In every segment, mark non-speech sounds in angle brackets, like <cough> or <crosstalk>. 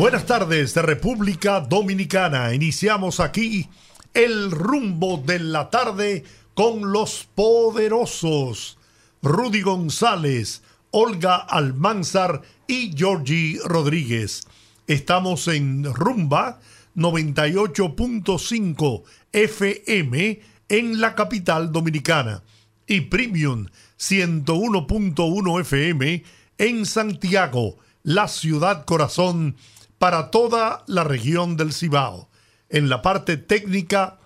Buenas tardes de República Dominicana. Iniciamos aquí el rumbo de la tarde con los poderosos Rudy González, Olga Almanzar y Georgie Rodríguez. Estamos en Rumba 98.5 FM en la capital dominicana y Premium 101.1 FM en Santiago, la ciudad corazón para toda la región del Cibao. En la parte técnica,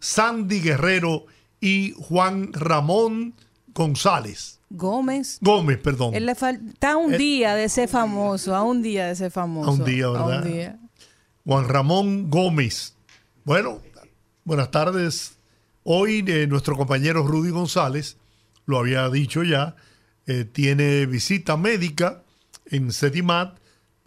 Sandy Guerrero y Juan Ramón González. Gómez. Gómez, perdón. Él le falta un día de ser famoso, a un día de ser famoso. A un día, ¿verdad? A un día. Juan Ramón Gómez. Bueno, buenas tardes. Hoy eh, nuestro compañero Rudy González, lo había dicho ya, eh, tiene visita médica en Setimat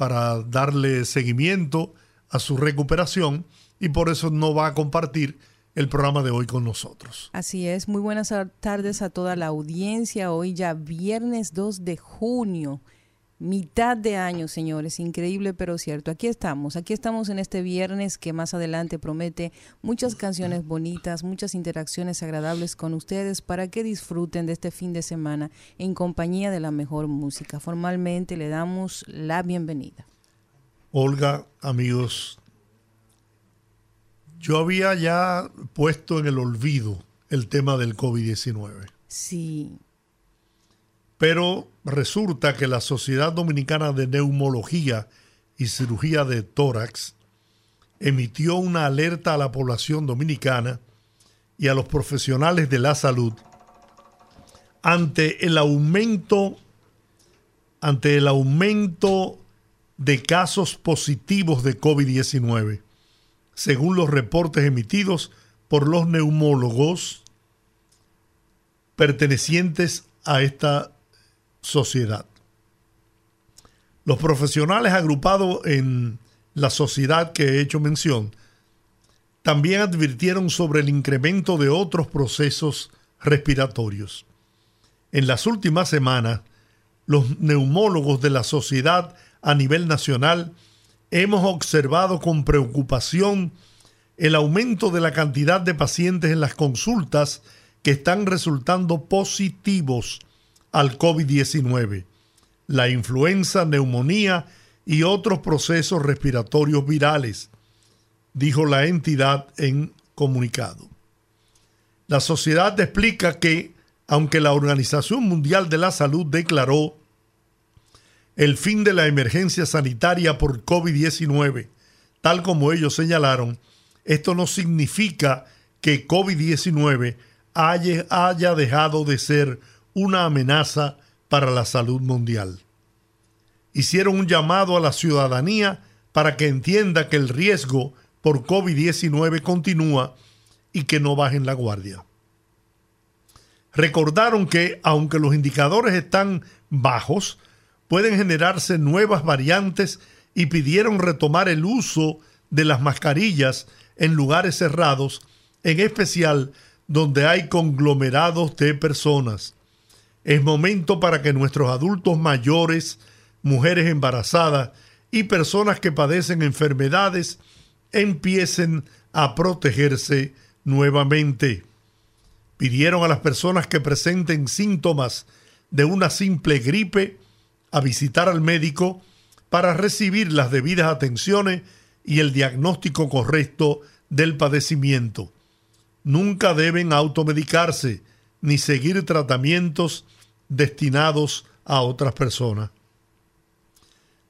para darle seguimiento a su recuperación y por eso no va a compartir el programa de hoy con nosotros. Así es, muy buenas tardes a toda la audiencia. Hoy ya viernes 2 de junio, mitad de año, señores, increíble pero cierto. Aquí estamos, aquí estamos en este viernes que más adelante promete muchas canciones bonitas, muchas interacciones agradables con ustedes para que disfruten de este fin de semana en compañía de la mejor música. Formalmente le damos la bienvenida. Olga, amigos, yo había ya puesto en el olvido el tema del COVID-19. Sí. Pero resulta que la Sociedad Dominicana de Neumología y Cirugía de Tórax emitió una alerta a la población dominicana y a los profesionales de la salud ante el aumento ante el aumento de casos positivos de COVID-19 según los reportes emitidos por los neumólogos pertenecientes a esta sociedad. Los profesionales agrupados en la sociedad que he hecho mención también advirtieron sobre el incremento de otros procesos respiratorios. En las últimas semanas, los neumólogos de la sociedad a nivel nacional hemos observado con preocupación el aumento de la cantidad de pacientes en las consultas que están resultando positivos al COVID-19, la influenza, neumonía y otros procesos respiratorios virales, dijo la entidad en comunicado. La sociedad explica que, aunque la Organización Mundial de la Salud declaró el fin de la emergencia sanitaria por COVID-19, tal como ellos señalaron, esto no significa que COVID-19 haya, dejado de ser una amenaza para la salud mundial. Hicieron un llamado a la ciudadanía para que entienda que el riesgo por COVID-19 continúa y que no bajen la guardia. Recordaron que, aunque los indicadores están bajos, pueden generarse nuevas variantes y pidieron retomar el uso de las mascarillas en lugares cerrados, en especial donde hay conglomerados de personas. Es momento para que nuestros adultos mayores, mujeres embarazadas y personas que padecen enfermedades empiecen a protegerse nuevamente. Pidieron a las personas que presenten síntomas de una simple gripe a visitar al médico para recibir las debidas atenciones y el diagnóstico correcto del padecimiento. Nunca deben automedicarse ni seguir tratamientos destinados a otras personas.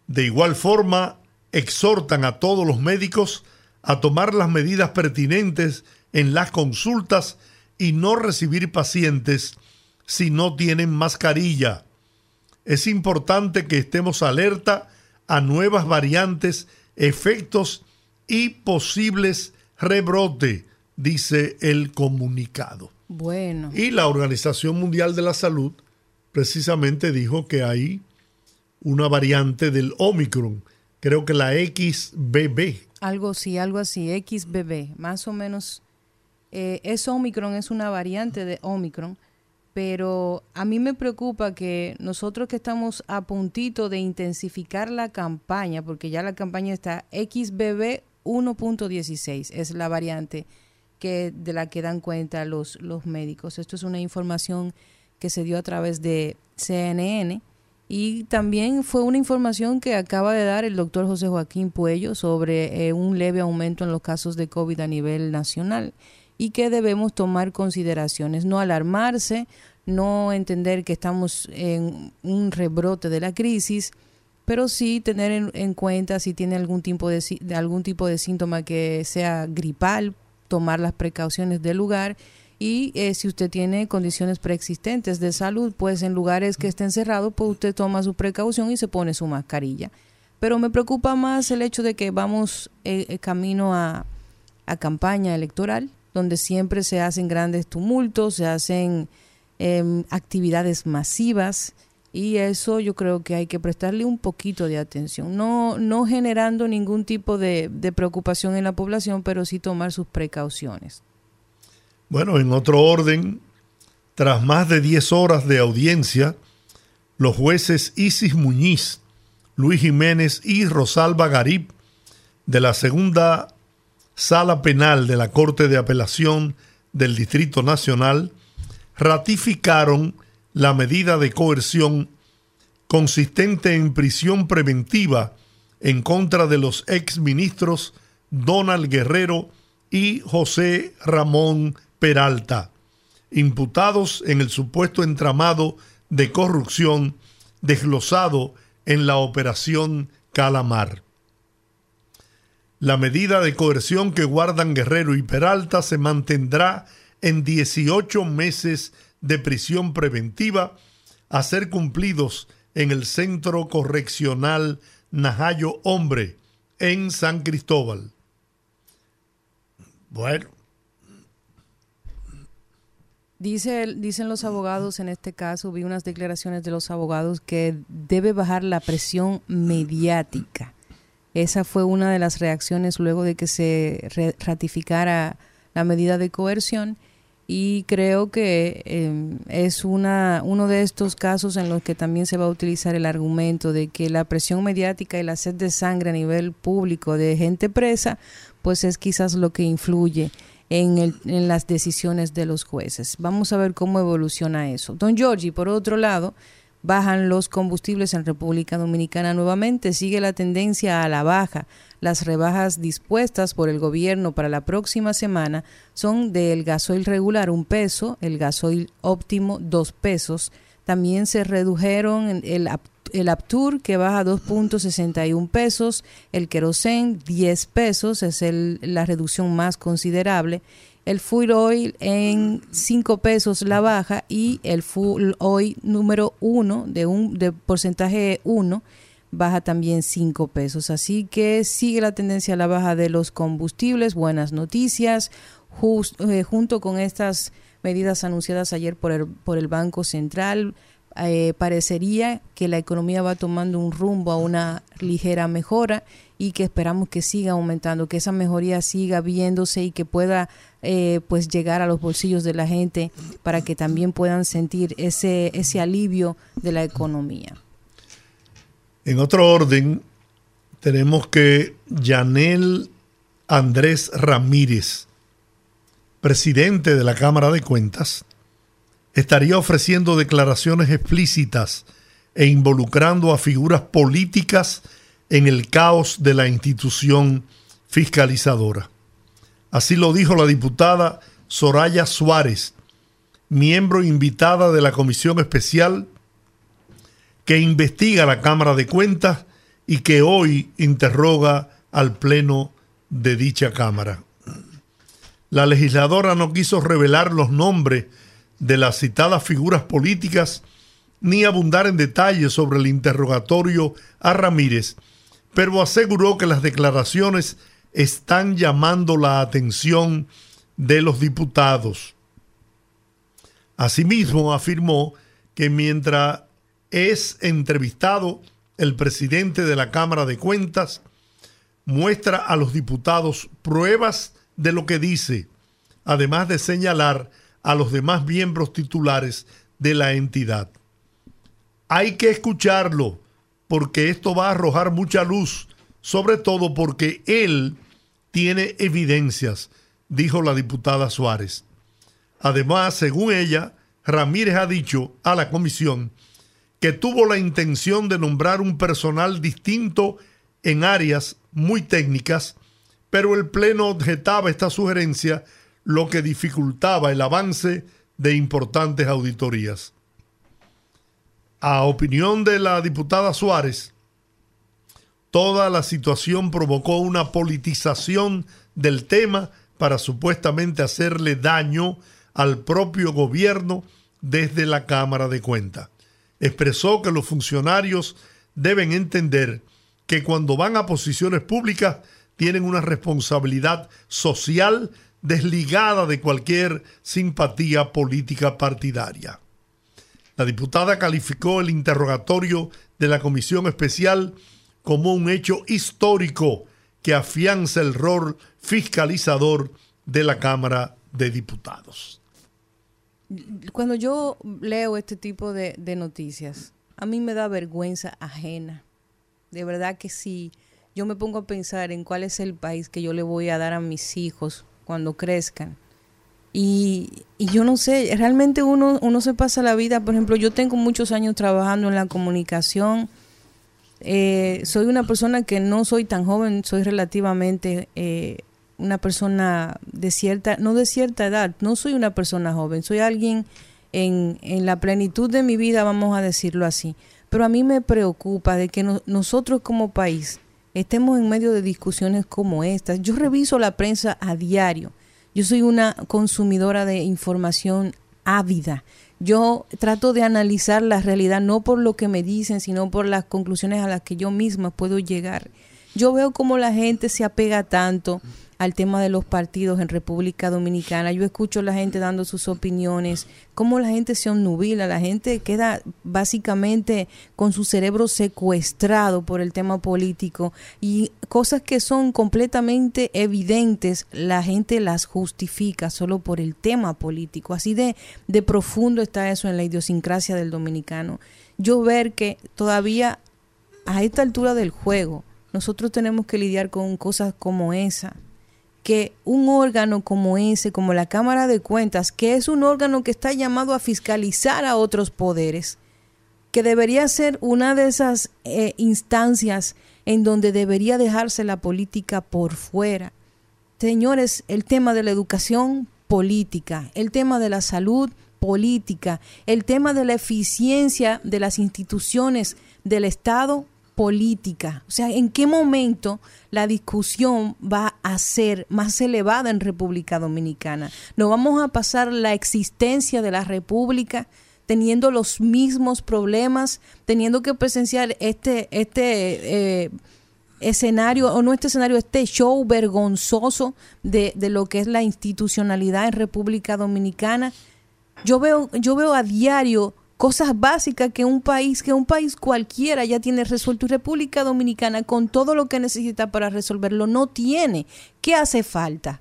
De igual forma, exhortan a todos los médicos a tomar las medidas pertinentes en las consultas y no recibir pacientes si no tienen mascarilla es importante que estemos alerta a nuevas variantes, efectos y posibles rebrote, dice el comunicado. Bueno. Y la Organización Mundial de la Salud precisamente dijo que hay una variante del Omicron, creo que la XBB. Algo sí, algo así, XBB, más o menos. Eh, es Omicron, es una variante de Omicron, pero a mí me preocupa que nosotros que estamos a puntito de intensificar la campaña, porque ya la campaña está XBB 1.16, es la variante de la que dan cuenta los, los médicos. Esto es una información que se dio a través de CNN y también fue una información que acaba de dar el doctor José Joaquín Puello sobre eh, un leve aumento en los casos de COVID a nivel nacional y que debemos tomar consideraciones, no alarmarse, no entender que estamos en un rebrote de la crisis, pero sí tener en, cuenta si tiene algún tipo de, algún tipo de síntoma que sea gripal, tomar las precauciones del lugar y eh, si usted tiene condiciones preexistentes de salud, pues en lugares que estén cerrados, pues usted toma su precaución y se pone su mascarilla. Pero me preocupa más el hecho de que vamos eh, eh, camino a, a, campaña electoral, donde siempre se hacen grandes tumultos, se hacen em, actividades masivas y eso yo creo que hay que prestarle un poquito de atención, no, no generando ningún tipo de, de preocupación en la población, pero sí tomar sus precauciones. Bueno, en otro orden, tras más de 10 horas de audiencia, los jueces Isis Muñiz, Luis Jiménez y Rosalba Garib de la segunda sala penal de la Corte de Apelación del Distrito Nacional ratificaron la medida de coerción consistente en prisión preventiva en contra de los exministros Donald Guerrero y José Ramón Peralta, imputados en el supuesto entramado de corrupción desglosado en la operación Calamar. La medida de coerción que guardan Guerrero y Peralta se mantendrá en 18 meses de prisión preventiva a ser cumplidos en el Centro Correccional Najayo Hombre en San Cristóbal. Bueno. Dice, dicen los abogados en este caso, vi unas declaraciones de los abogados que debe bajar la presión mediática. Esa fue una de las reacciones luego de que se ratificara la medida de coerción y creo que em, es una, uno de estos casos en los que también se va a utilizar el argumento de que la presión mediática y la sed de sangre a nivel público de gente presa, pues es quizás lo que influye en, el, en las decisiones de los jueces. Vamos a ver cómo evoluciona eso. Don Giorgi, por otro lado, bajan los combustibles en República Dominicana nuevamente, sigue la tendencia a la baja. Las rebajas dispuestas por el gobierno para la próxima semana son del gasoil regular un peso, el gasoil óptimo dos pesos. También se redujeron el, el Aptur que baja a 2.61 pesos, el Kerosen 10 pesos, es la reducción más considerable el full oil en 5 pesos la baja y el full oil número 1 de un de porcentaje 1 baja también 5 pesos. Así que sigue la tendencia a la baja de los combustibles, buenas noticias, eh, junto con estas medidas anunciadas ayer por el, por el Banco Central. Eh, parecería que la economía va tomando un rumbo a una ligera mejora y que esperamos que siga aumentando, que esa mejoría siga viéndose y que pueda eh, pues llegar a los bolsillos de la gente para que también puedan sentir ese, ese alivio de la economía. En otro orden, tenemos que Yanel Andrés Ramírez, presidente de la Cámara de Cuentas, estaría ofreciendo declaraciones explícitas e involucrando a figuras políticas en el caos de la institución fiscalizadora. Así lo dijo la diputada Soraya Suárez, miembro invitada de la Comisión Especial que investiga la Cámara de Cuentas y que hoy interroga al Pleno de dicha Cámara. La legisladora no quiso revelar los nombres de las citadas figuras políticas ni abundar en detalles sobre el interrogatorio a Ramírez, pero aseguró que las declaraciones están llamando la atención de los diputados. Asimismo, afirmó que mientras es entrevistado el presidente de la Cámara de Cuentas, muestra a los diputados pruebas de lo que dice, además de señalar a los demás miembros titulares de la entidad. Hay que escucharlo porque esto va a arrojar mucha luz, sobre todo porque él tiene evidencias, dijo la diputada Suárez. Además, según ella, Ramírez ha dicho a la comisión que tuvo la intención de nombrar un personal distinto en áreas muy técnicas, pero el Pleno objetaba esta sugerencia, lo que dificultaba el avance de importantes auditorías. A opinión de la diputada Suárez, toda la situación provocó una politización del tema para supuestamente hacerle daño al propio gobierno desde la Cámara de Cuentas. Expresó que los funcionarios deben entender que cuando van a posiciones públicas tienen una responsabilidad social desligada de cualquier simpatía política partidaria. La diputada calificó el interrogatorio de la Comisión Especial como un hecho histórico que afianza el rol fiscalizador de la Cámara de Diputados. Cuando yo leo este tipo de, noticias, a mí me da vergüenza ajena de verdad que sí. Yo me pongo a pensar en cuál es el país que yo le voy a dar a mis hijos cuando crezcan. Y, yo no sé, realmente uno, uno se pasa la vida, por ejemplo, yo tengo muchos años trabajando en la comunicación. Eh, soy una persona que no soy tan joven, soy relativamente eh, una persona de cierta, no de cierta edad, no soy una persona joven, soy alguien en, en la plenitud de mi vida, vamos a decirlo así. Pero a mí me preocupa de que nosotros como país estemos en medio de discusiones como estas. Yo reviso la prensa a diario. Yo soy una consumidora de información ávida. Yo trato de analizar la realidad no por lo que me dicen, sino por las conclusiones a las que yo misma puedo llegar. Yo veo cómo la gente se apega tanto al tema de los partidos en República Dominicana. Yo escucho a la gente dando sus opiniones, cómo la gente se onnubila, la gente queda básicamente con su cerebro secuestrado por el tema político y cosas que son completamente evidentes, la gente las justifica solo por el tema político. Así de, de profundo está eso en la idiosincrasia del dominicano. Yo ver que todavía a esta altura del juego, nosotros tenemos que lidiar con cosas como esa que un órgano como ese, como la Cámara de Cuentas, que es un órgano que está llamado a fiscalizar a otros poderes, que debería ser una de esas eh, instancias en donde debería dejarse la política por fuera. Señores, el tema de la educación política, el tema de la salud política, el tema de la eficiencia de las instituciones del Estado política. O sea, ¿en qué momento la discusión va a ser más elevada en República Dominicana? ¿No vamos a pasar la existencia de la República teniendo los mismos problemas, teniendo que presenciar este, este eh, escenario, o no este escenario, este show vergonzoso de, de lo que es la institucionalidad en República Dominicana? Yo veo, yo veo a diario cosas básicas que un país, que un país cualquiera ya tiene resuelto y República Dominicana con todo lo que necesita para resolverlo no tiene. ¿Qué hace falta?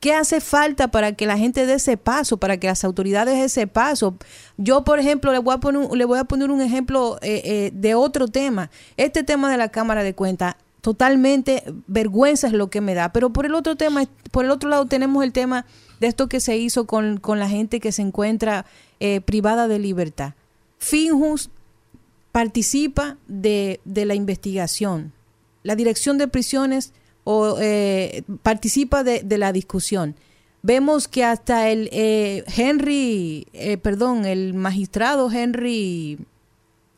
¿Qué hace falta para que la gente dé ese paso, para que las autoridades dé ese paso? Yo, por ejemplo, le voy a poner, le voy a poner un ejemplo eh, eh, de otro tema. Este tema de la Cámara de Cuentas, totalmente vergüenza es lo que me da. Pero por el otro tema, por el otro lado tenemos el tema de esto que se hizo con, con la gente que se encuentra eh, privada de libertad. Finjus participa de, la investigación. La dirección de prisiones o, eh, participa de, la discusión. Vemos que hasta el eh, Henry, perdón, el magistrado Henry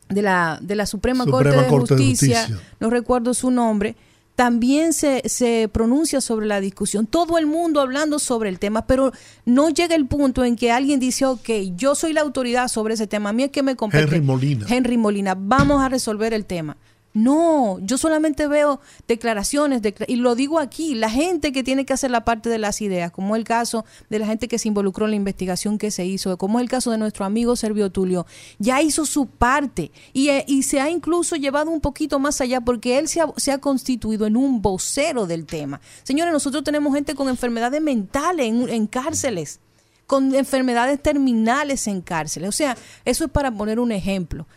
de la, de la Suprema, Corte, de, Justicia, no recuerdo su nombre, también se, se, pronuncia sobre la discusión, todo el mundo hablando sobre el tema, pero no llega el punto en que alguien dice, ok, yo soy la autoridad sobre ese tema, a mí es que me compete. Henry Molina. Henry Molina, vamos a resolver el tema. No, yo solamente veo declaraciones, y lo digo aquí, la gente que tiene que hacer la parte de las ideas, como el caso de la gente que se involucró en la investigación que se hizo, como el caso de nuestro amigo Servio Tulio, ya hizo su parte y, eh, se ha incluso llevado un poquito más allá porque él se ha, constituido en un vocero del tema. Señores, nosotros tenemos gente con enfermedades mentales en, en cárceles con enfermedades terminales en cárceles. O sea, eso es para poner un ejemplo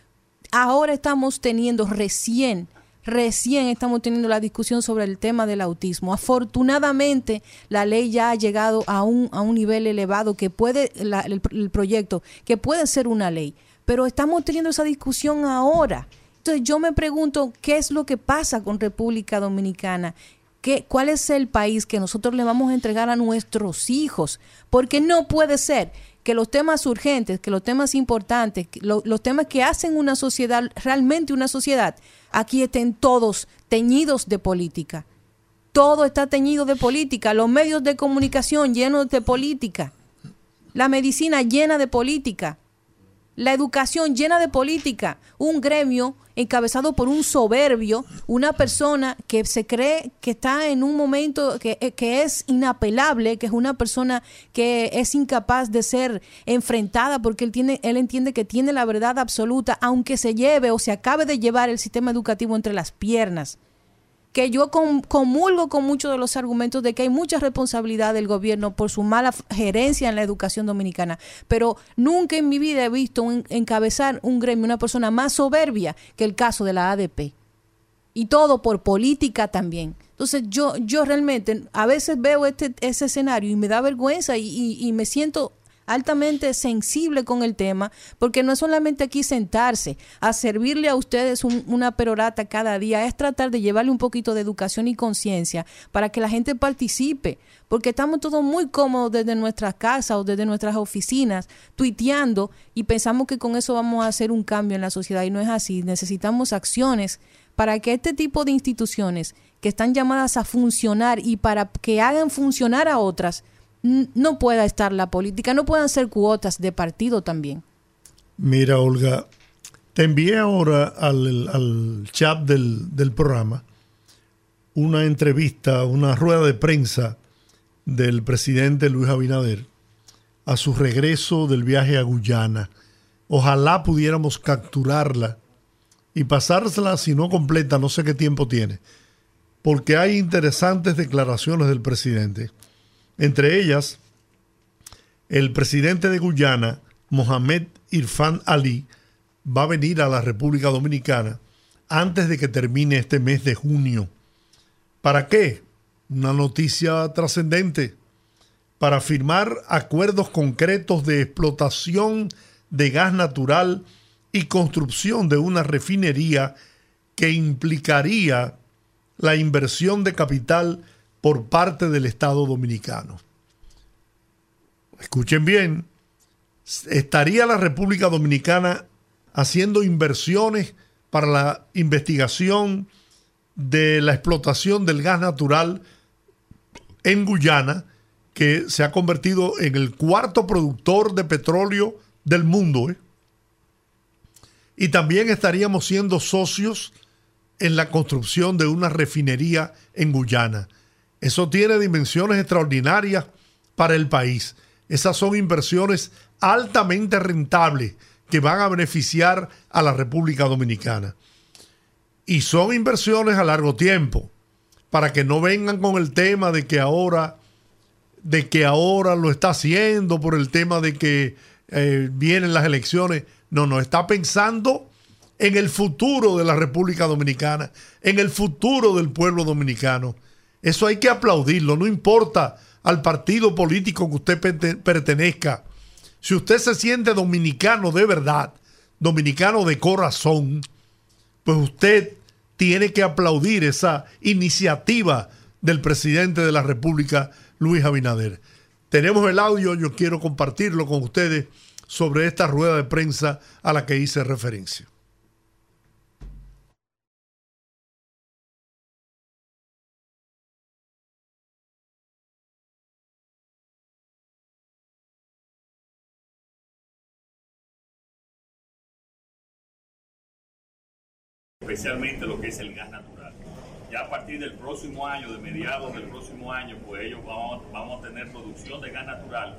ahora estamos teniendo recién, recién estamos teniendo la discusión sobre el tema del autismo. Afortunadamente, la ley ya ha llegado a un, a un nivel elevado que puede, el, el proyecto, que puede ser una ley. Pero estamos teniendo esa discusión ahora. Entonces yo me pregunto, ¿qué es lo que pasa con República Dominicana? ¿Qué, ¿Cuál es el país que nosotros le vamos a entregar a nuestros hijos? Porque no puede ser que los temas urgentes, que los temas importantes, los temas que hacen una sociedad, realmente una sociedad, aquí estén todos teñidos de política. Todo está teñido de política, los medios de comunicación llenos de política, la medicina llena de política, la educación llena de política, un gremio encabezado por un soberbio, una persona que se cree que está en un momento que, eh, que, es inapelable, que es una persona que es incapaz de ser enfrentada porque él, tiene, él entiende que tiene la verdad absoluta, aunque se lleve o se acabe de llevar el sistema educativo entre las piernas que yo comulgo con muchos de los argumentos de que hay mucha responsabilidad del gobierno por su mala gerencia en la educación dominicana, pero nunca en mi vida he visto encabezar un gremio una persona más soberbia que el caso de la ADP. Y todo por política también. Entonces yo, yo realmente a veces veo este, ese escenario y me da vergüenza y me siento altamente sensible con el tema, porque no es solamente aquí sentarse a servirle a ustedes una perorata cada día, es tratar de llevarle un poquito de educación y conciencia para que la gente participe, porque estamos todos muy cómodos desde nuestras casas o desde nuestras oficinas, tuiteando y pensamos que con eso vamos a hacer un cambio en la sociedad y no es así, necesitamos acciones para que este tipo de instituciones que están llamadas a funcionar y para que hagan funcionar a otras, no pueda estar la política, no puedan ser cuotas de partido también. Mira, Olga, te envié ahora al, chat del, del, programa una entrevista, una rueda de prensa del presidente Luis Abinader a su regreso del viaje a Guyana. Ojalá pudiéramos capturarla y pasársela, si no completa, no sé qué tiempo tiene, porque hay interesantes declaraciones del presidente entre ellas, el presidente de Guyana, Mohamed Irfan Ali, va a venir a la República Dominicana antes de que termine este mes de junio. ¿Para qué? Una noticia trascendente. Para firmar acuerdos concretos de explotación de gas natural y construcción de una refinería que implicaría la inversión de capital por parte del Estado dominicano. Escuchen bien, estaría la República Dominicana haciendo inversiones para la investigación de la explotación del gas natural en Guyana, que se ha convertido en el cuarto productor de petróleo del mundo. ¿eh? Y también estaríamos siendo socios en la construcción de una refinería en Guyana. Eso tiene dimensiones extraordinarias para el país. Esas son inversiones altamente rentables que van a beneficiar a la República Dominicana. Y son inversiones a largo tiempo, para que no vengan con el tema de que ahora, de que ahora lo está haciendo por el tema de que eh, vienen las elecciones. No, no, está pensando en el futuro de la República Dominicana, en el futuro del pueblo dominicano eso hay que aplaudirlo, no importa al partido político que usted pertenezca. Si usted se siente dominicano de verdad, dominicano de corazón, pues usted tiene que aplaudir esa iniciativa del presidente de la República, Luis Abinader. Tenemos el audio, yo quiero compartirlo con ustedes sobre esta rueda de prensa a la que hice referencia. Especialmente lo que es el gas natural. Ya a partir del próximo año, de mediados del próximo año, pues ellos vamos, vamos a tener producción de gas natural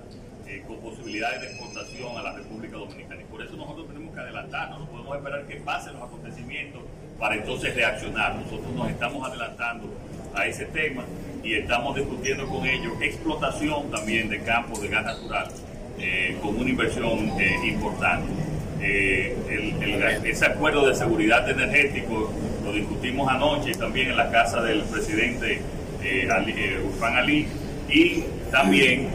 eh, con posibilidades de exportación a la República Dominicana. Y por eso nosotros tenemos que adelantarnos, no podemos esperar que pasen los acontecimientos para entonces reaccionar. Nosotros nos estamos adelantando a ese tema y estamos discutiendo con ellos explotación también de campos de gas natural eh, con una inversión eh, importante. Eh, ese acuerdo de seguridad energético lo discutimos anoche también en la casa del presidente Ali, Urfán Ali y también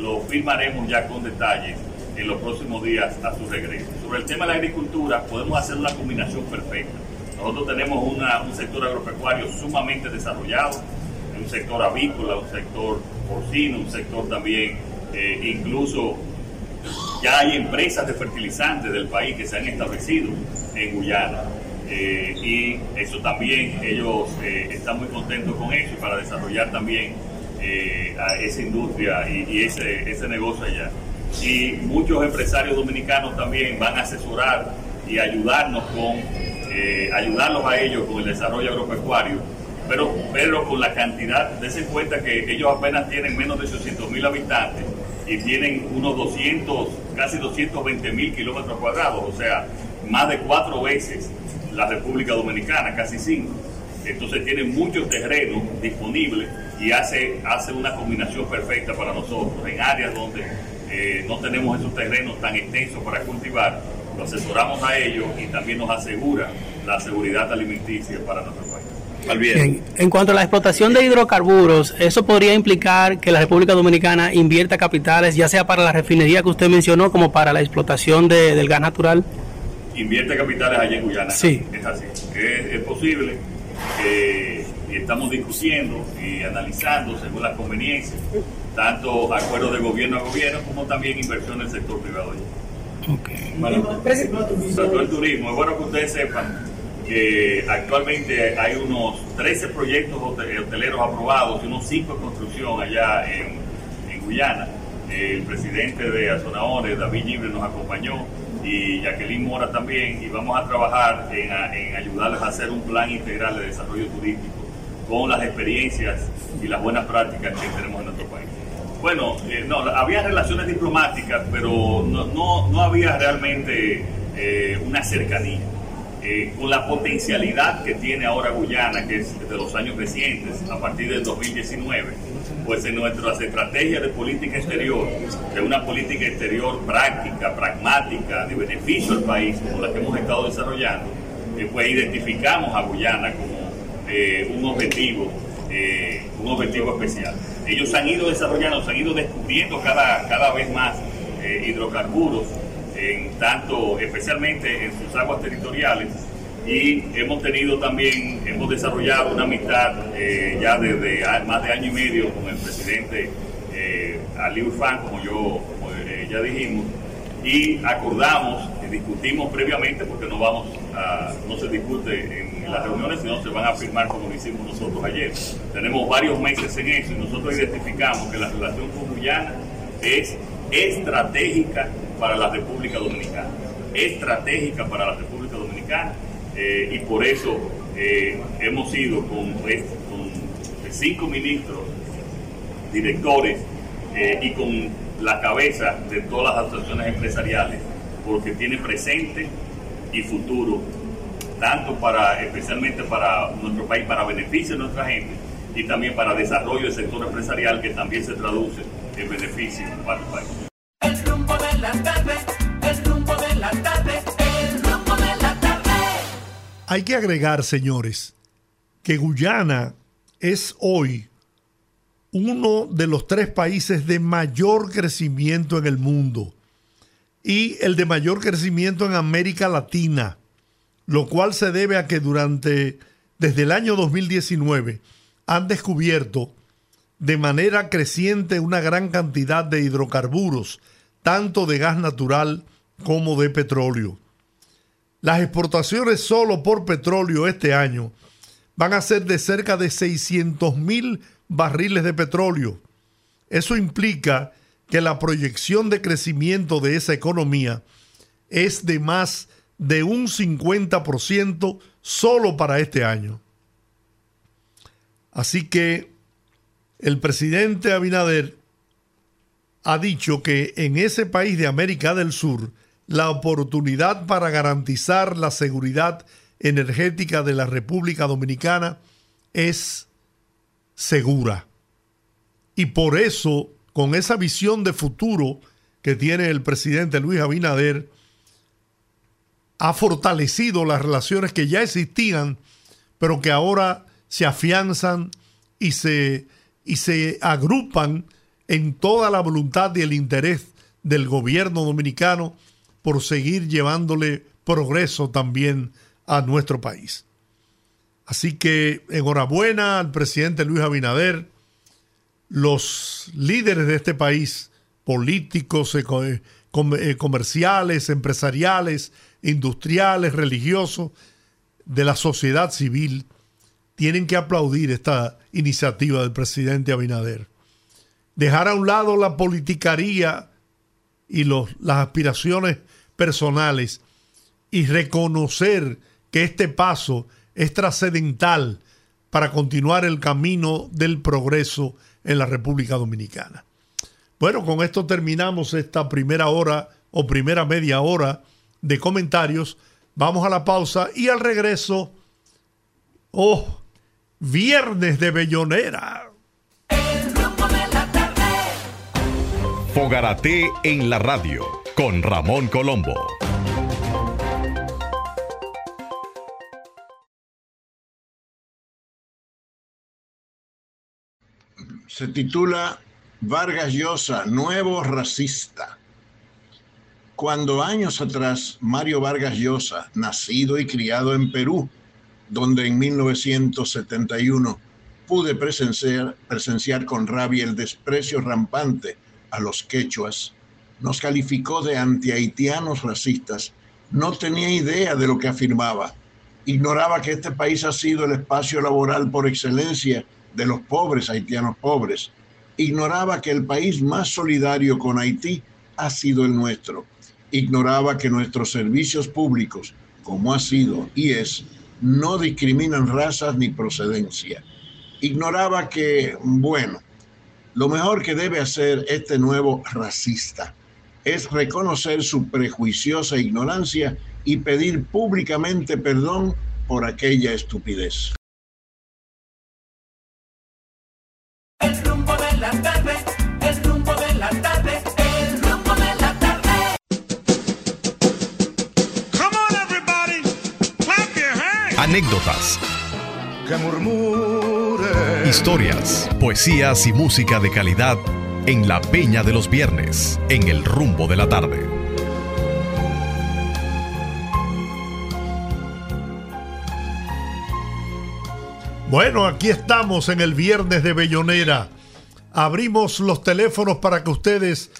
lo firmaremos ya con detalles en los próximos días a su regreso. Sobre el tema de la agricultura podemos hacer una combinación perfecta. Nosotros tenemos un sector agropecuario sumamente desarrollado, un sector avícola, un sector porcino, un sector también eh, incluso ya hay empresas de fertilizantes del país que se han establecido en Guyana. Eh, y eso también ellos eh, están muy contentos con eso para desarrollar también a esa industria y, ese, ese negocio allá. Y muchos empresarios dominicanos también van a asesorar y ayudarnos con, ayudarlos a ellos con el desarrollo agropecuario pero, pero con la cantidad, dense cuenta que ellos apenas tienen menos de 800 mil habitantes y tienen unos 200, casi 220 mil kilómetros cuadrados, o sea, más de cuatro veces la República Dominicana, casi cinco. Entonces tienen muchos terrenos disponibles y hace, hace una combinación perfecta para nosotros. En áreas donde eh, no tenemos esos terrenos tan extensos para cultivar, lo asesoramos a ellos y también nos asegura la seguridad alimenticia para nuestro En, cuanto a la explotación de hidrocarburos, ¿eso podría implicar que la República Dominicana invierta capitales, ya sea para la refinería que usted mencionó, como para la explotación del gas natural? Invierte capitales allá en Guyana. Sí. Es así. Es, posible que y estamos discutiendo y analizando según las conveniencias, tanto acuerdos de gobierno a gobierno como también inversión del sector privado. Okay. Bueno, el turismo, es bueno que ustedes sepan que actualmente hay unos 13 proyectos hoteleros aprobados y unos 5 en construcción allá en, Guyana. El presidente de Azonadores, David Libre, nos acompañó y Jacqueline Mora también y vamos a trabajar en, ayudarles a hacer un plan integral de desarrollo turístico con las experiencias y las buenas prácticas que tenemos en nuestro país. Bueno, eh, no, había relaciones diplomáticas, pero no, no, había realmente eh, una cercanía. Eh, con la potencialidad que tiene ahora Guyana, que es de los años recientes, a partir del 2019, pues en nuestras estrategias de política exterior, de una política exterior práctica, pragmática, de beneficio al país, como la que hemos estado desarrollando, eh, pues identificamos a Guyana como eh, un objetivo, un objetivo especial. Ellos han ido desarrollando, se han ido descubriendo cada, cada vez más hidrocarburos en tanto, especialmente en sus aguas territoriales. Y hemos tenido también, hemos desarrollado una amistad eh, ya desde más de año y medio con el presidente eh, Ali Urfán, como yo eh, ya dijimos, y acordamos, discutimos previamente, porque no vamos a, no se discute en las reuniones, sino se van a firmar como lo hicimos nosotros ayer. Tenemos varios meses en eso y nosotros identificamos que la relación con Guyana es estratégica para la República Dominicana, estratégica para la República Dominicana eh, y por eso eh, hemos ido con, con, cinco ministros, directores eh, y con la cabeza de todas las asociaciones empresariales, porque tiene presente y futuro, tanto para, especialmente para nuestro país, para beneficio de nuestra gente y también para desarrollo del sector empresarial que también se traduce en beneficio para el país. Hay que agregar, señores, que Guyana es hoy uno de los tres países de mayor crecimiento en el mundo y el de mayor crecimiento en América Latina, lo cual se debe a que durante, desde el año 2019, han descubierto de manera creciente una gran cantidad de hidrocarburos, tanto de gas natural como de petróleo. Las exportaciones solo por petróleo este año van a ser de cerca de 600 mil barriles de petróleo. Eso implica que la proyección de crecimiento de esa economía es de más de un 50% solo para este año. Así que el presidente Abinader ha dicho que en ese país de América del Sur la oportunidad para garantizar la seguridad energética de la República Dominicana es segura. Y por eso, con esa visión de futuro que tiene el presidente Luis Abinader, ha fortalecido las relaciones que ya existían, pero que ahora se afianzan y se, y se agrupan en toda la voluntad y el interés del gobierno dominicano por seguir llevándole progreso también a nuestro país. Así que enhorabuena al presidente Luis Abinader, los líderes de este país, políticos, eh, comerciales, empresariales, industriales, religiosos, de la sociedad civil, tienen que aplaudir esta iniciativa del presidente Abinader. Dejar a un lado la politicaría y los, las aspiraciones personales y reconocer que este paso es trascendental para continuar el camino del progreso en la República Dominicana. Bueno, con esto terminamos esta primera hora o primera media hora de comentarios. Vamos a la pausa y al regreso, oh, viernes de Bellonera. Fogarate en la radio con Ramón Colombo. Se titula Vargas Llosa, nuevo racista. Cuando años atrás Mario Vargas Llosa, nacido y criado en Perú, donde en 1971 pude presenciar, presenciar con rabia el desprecio rampante a los quechuas, nos calificó de antihaitianos racistas, no tenía idea de lo que afirmaba. Ignoraba que este país ha sido el espacio laboral por excelencia de los pobres haitianos pobres. Ignoraba que el país más solidario con Haití ha sido el nuestro. Ignoraba que nuestros servicios públicos, como ha sido y es, no discriminan razas ni procedencia. Ignoraba que, bueno, lo mejor que debe hacer este nuevo racista es reconocer su prejuiciosa ignorancia y pedir públicamente perdón por aquella estupidez. El rumbo de la tarde, el rumbo de la tarde, el rumbo de la tarde. Come on, everybody, clap your hands. Anécdotas, Que murmure. historias, poesías y música de calidad en la Peña de los Viernes, en el rumbo de la tarde. Bueno, aquí estamos en el viernes de Bellonera. Abrimos los teléfonos para que ustedes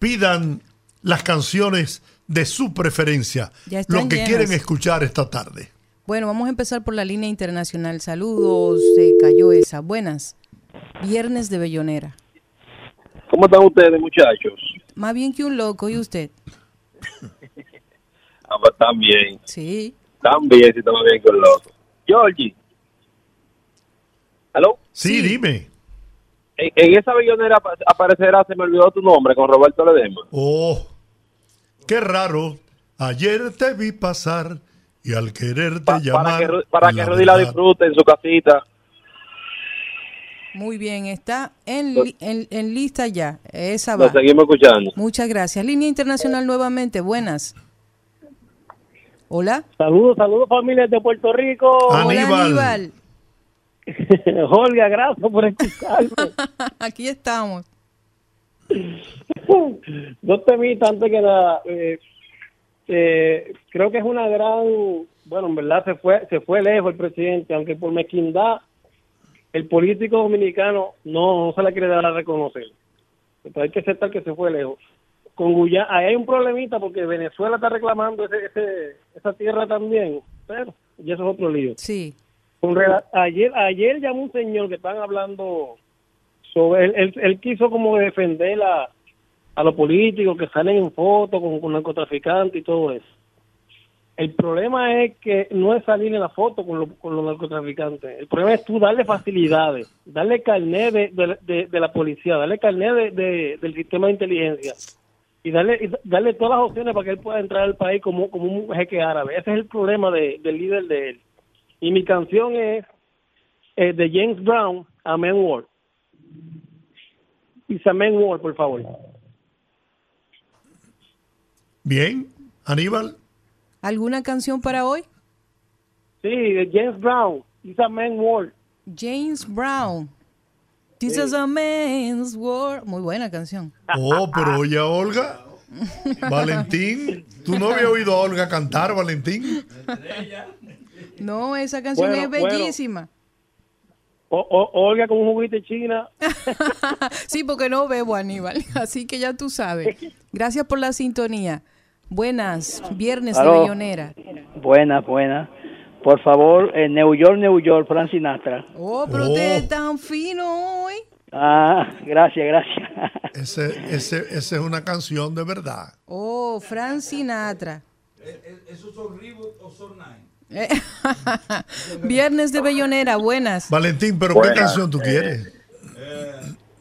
pidan las canciones de su preferencia, lo que quieren escuchar esta tarde. Bueno, vamos a empezar por la línea internacional. Saludos, se cayó esa. Buenas. Viernes de Bellonera. ¿Cómo están ustedes, muchachos? Más bien que un loco, ¿y usted? <laughs> Ah, pues, bien. Sí. Bien, si estamos bien con loco. Georgie. ¿Aló? Sí, dime. En, en esa bellonera apa- aparecerá, se me olvidó tu nombre, con Roberto Ledema. Oh, qué raro. Ayer te vi pasar y al quererte Pa- llamar. para que, para que la Rudy la verdad- disfrute en su casita. Muy bien, está en, li- en, en lista ya. Esa va. seguimos escuchando. Muchas gracias. Línea internacional nuevamente. Buenas. Hola. Saludos, saludos familias de Puerto Rico. Aníbal. Hola, Aníbal. <laughs> Olga, gracias por escucharme. <laughs> Aquí estamos. <laughs> Dos temitas antes que nada. Eh, eh, creo que es una gran, bueno, en verdad se fue, se fue lejos el presidente, aunque por mezquindad el político dominicano no, no se la quiere dar a reconocer. Pero hay que aceptar que se fue lejos. Con Guyana, ahí hay un problemita porque Venezuela está reclamando ese, ese, esa tierra también, pero y eso es otro lío. Sí. Con ayer ayer llamó un señor que están hablando sobre él, él, él quiso como defender a, a los políticos que salen en fotos con, con narcotraficantes y todo eso El problema es que no es salir en la foto con, lo- con los narcotraficantes. El problema es tú darle facilidades, darle carnet de, de- de- la policía, darle carnet de- de- del sistema de inteligencia y darle, y darle todas las opciones para que él pueda entrar al país como, como un jeque árabe. Ese es el problema de- del líder de él. Y mi canción es eh, de James Brown, Amen World. Dice Amen World, por favor. Bien, Aníbal. ¿Alguna canción para hoy? Sí, de James Brown, It's a Man World. James Brown. This is a man's world. Muy buena canción. Oh, pero oye a Olga. Valentín. ¿Tú no habías oído a Olga cantar, Valentín? No, esa canción Bueno, es bueno. bellísima. O, o- Olga con un juguito de China. <laughs> Sí, porque no bebo, Aníbal. Así que ya tú sabes. <laughs> Gracias por la sintonía. Buenas, viernes de Aló. Bellonera. Buena, buena. Por favor, en New York, New York, Frank Sinatra. Oh, pero usted es tan fino hoy. Ah, gracias, gracias. Ese, ese, esa es una canción de verdad. Oh, Frank Sinatra. ¿Esos son Reebok o son Nine? Eh, <laughs> Viernes de Bellonera, buenas. Valentín, ¿pero Buenas. qué canción tú quieres?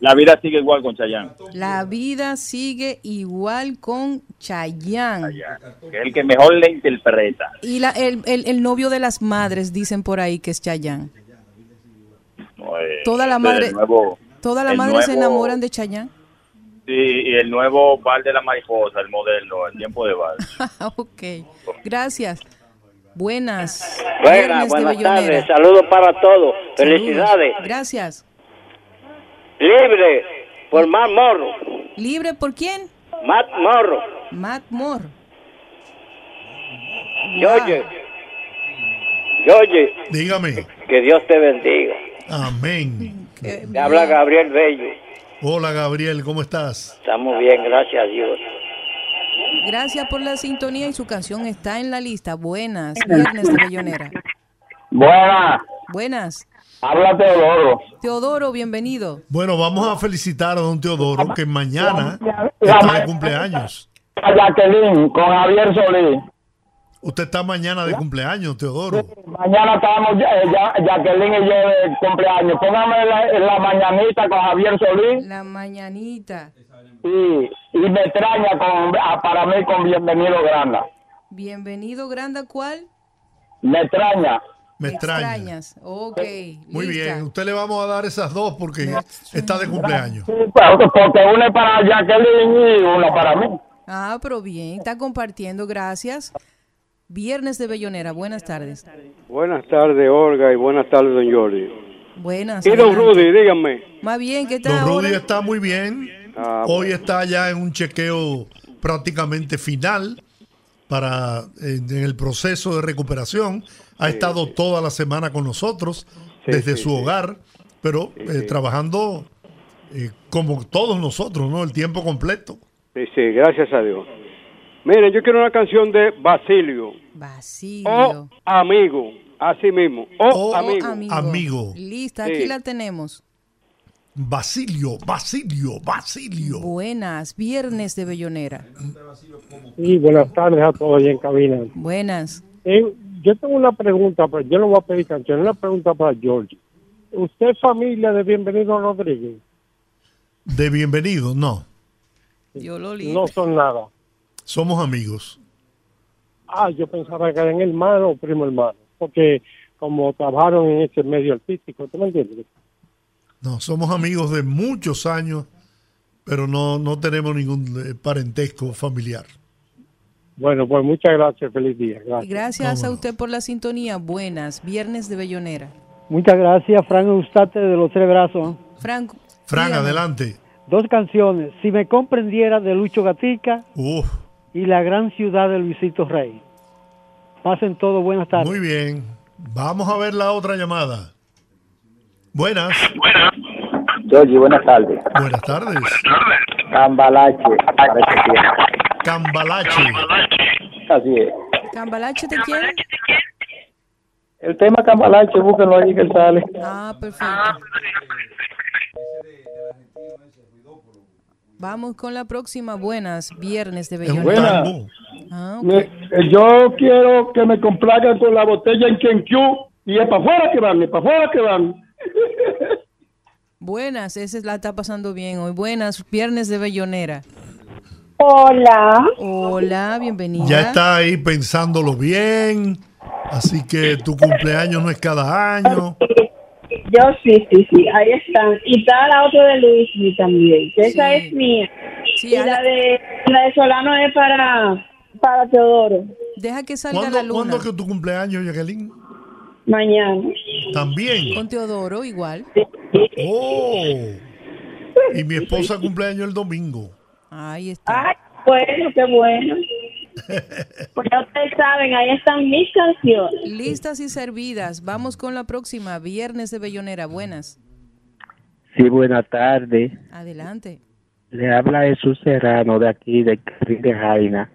La vida sigue igual con Chayanne, La vida sigue igual con que es el que mejor le interpreta. Y la, el, el- el novio de las madres dicen por ahí que es Chayanne. No, eh, Toda la el madre, nuevo- toda la madre se enamoran de Chayanne. Sí, y el nuevo bar de la mariposa, el moderno, el tiempo de bar. <laughs> ok, gracias. Buenas. Buenas, buenas tardes. Saludos para todos. Saludos. Felicidades. Gracias. Libre por Matt Morro. ¿Libre por quién? Matt Morro. Matt. George. George, Dígame. que Dios te bendiga. Amén. Te habla Gabriel Bello. Hola, Gabriel, ¿cómo estás? Estamos bien, gracias a Dios. Gracias por la sintonía y su canción está en la lista. Buenas. Viernes de Bellonera. Buenas, Buenas. Habla Teodoro. Teodoro, bienvenido. Bueno, vamos a felicitar a don Teodoro, que mañana está de cumpleaños. A Jacqueline con Javier Solís. Usted está mañana de cumpleaños, Teodoro. Mañana estamos ya- ya- Jacqueline y yo de cumpleaños. Póngame la, la mañanita con Javier Solís La mañanita. y, y me extraña con, a- para mí con Bienvenido Granda. Bienvenido, Granda, ¿cuál? Me extraña. Me extraña. Extrañas. Ok. Muy lista. bien, usted le vamos a dar esas dos porque está de cumpleaños. Sí, pues, Porque una es para Jacqueline y una para mí. Ah, pero bien, está compartiendo, gracias. Viernes de Bellonera, buenas tardes. Buenas tardes, Olga, y buenas tardes, don Jordi. Buenas. Y don adelante. Rudy, díganme. Más bien, ¿qué tal Don Rudy ahora? está muy bien. Ah, Hoy está ya en un chequeo prácticamente final para en, en el proceso de recuperación. Ha estado toda la semana con nosotros Sí, desde sí, su sí. hogar, pero eh, trabajando eh, como todos nosotros, ¿no? El tiempo completo. Sí, sí, gracias a Dios. Miren, yo quiero una canción de Basilio. Basilio. O amigo, así mismo. O, O amigo. amigo. Lista, Sí. aquí la tenemos. Basilio, Basilio, Basilio. Buenas, viernes de Bellonera. Sí, buenas tardes a todos ahí en cabina. Buenas. Eh, yo tengo una pregunta, pero yo no voy a pedir canción, una pregunta para George. ¿Usted es familia de Bienvenido Rodríguez? De bienvenido, no. Yo lo No son nada. Somos amigos. Ah, yo pensaba que eran hermano o primo hermano, porque como trabajaron en ese medio artístico, ¿tú me entiendes? No, somos amigos de muchos años, pero no, no tenemos ningún eh, parentesco familiar. Bueno, pues muchas gracias, feliz día. Gracias. Gracias a usted por la sintonía. Buenas, viernes de Bellonera. Muchas gracias, Frank Eustate de los Tres Brazos. Franco. Fran, dígame. adelante. Dos canciones, Si me comprendiera de Lucho Gatica Uf, y La gran ciudad de Luisito Rey. Pasen todo, buenas tardes. muy bien. Vamos a ver la otra llamada. Buenas. Georgie, buenas tardes. Buenas tardes. Cambalache, parece que. Cambalache. Así es. ¿Cambalache te quiere? El tema Cambalache, búsquenlo ahí que él sale. Ah, perfecto. Vamos con la próxima. Buenas, viernes de Es tango. Ah, Eh, Yo quiero que me complazcan con la botella en Kenkyu y es para afuera que van, para afuera que van. <laughs> Buenas, esa es la está pasando bien hoy. Buenas, viernes de Bellonera. Hola. Hola, bienvenida. Ya está ahí pensándolo bien. Así que tu cumpleaños no es cada año. Yo sí, sí, sí, ahí están. Y está la otra de Luis también, que esa es mía. y la de, la de Solano es para, para Teodoro. Deja que salga ¿Cuándo, la luna. ¿Cuándo es que tu cumpleaños, Jacqueline? Mañana. También. Con Teodoro igual. Oh. Y mi esposa cumpleaños el domingo. Ahí está. Ay, bueno, qué bueno. Pues ya ustedes saben, ahí están mis canciones. Listas y servidas. Vamos con la próxima. Viernes de Bellonera. Buenas. Sí, buenas tardes. Adelante. Le habla Jesús Serrano de aquí, de Carril de Jaina.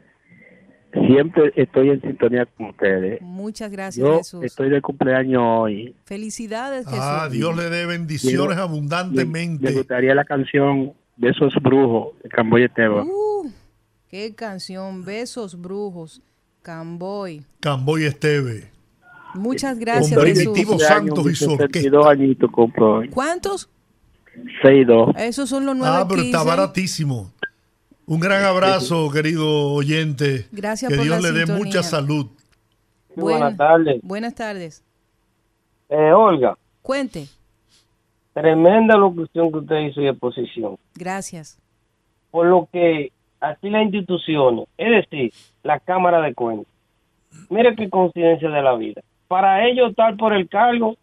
Siempre estoy en sintonía con ustedes. Muchas gracias, Yo Jesús. estoy de cumpleaños hoy. Felicidades, Jesús. Ah, Dios le dé bendiciones Quiero- abundantemente. Me gustaría la canción de esos brujos de Camboya Teba. Uh, qué canción. Besos, brujos. Camboy. Camboy Esteve. Muchas gracias, Con Jesús. Primitivo Santos y su orquesta. 62 añitos compro hoy. ¿Cuántos? 62. Esos son los nueve Ah, pero está quince. baratísimo. Un gran abrazo, querido oyente. Gracias que por Dios la le dé sintonía. mucha salud. buenas tardes. Buenas tardes. Eh, Olga, Cuente. tremenda locución que usted hizo y exposición. Gracias. Por lo que así las instituciones, es decir, la Cámara de Cuentas, mire qué coincidencia de la vida. Para ellos estar por el cargo,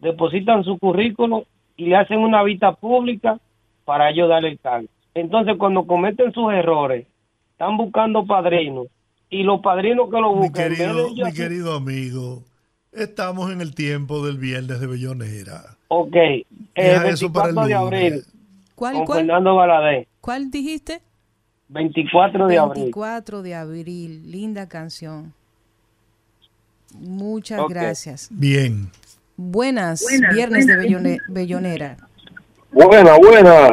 depositan su currículo y le hacen una vista pública para ellos darle el cargo. Entonces, cuando cometen sus errores, están buscando padrinos y los padrinos que lo Mi buscan, de querido, ellos mi querido amigo, estamos en el tiempo del viernes de Bellonera. Ok, eh, el 24 de abril, ¿Cuál, con cuál? Fernando Valadez. ¿Cuál dijiste? 24 de abril. 24 de abril. Linda canción. Muchas Ok. gracias. Bien. Buenas, Buenas, viernes de buenas. Bellone- Bellonera. Buena, buena.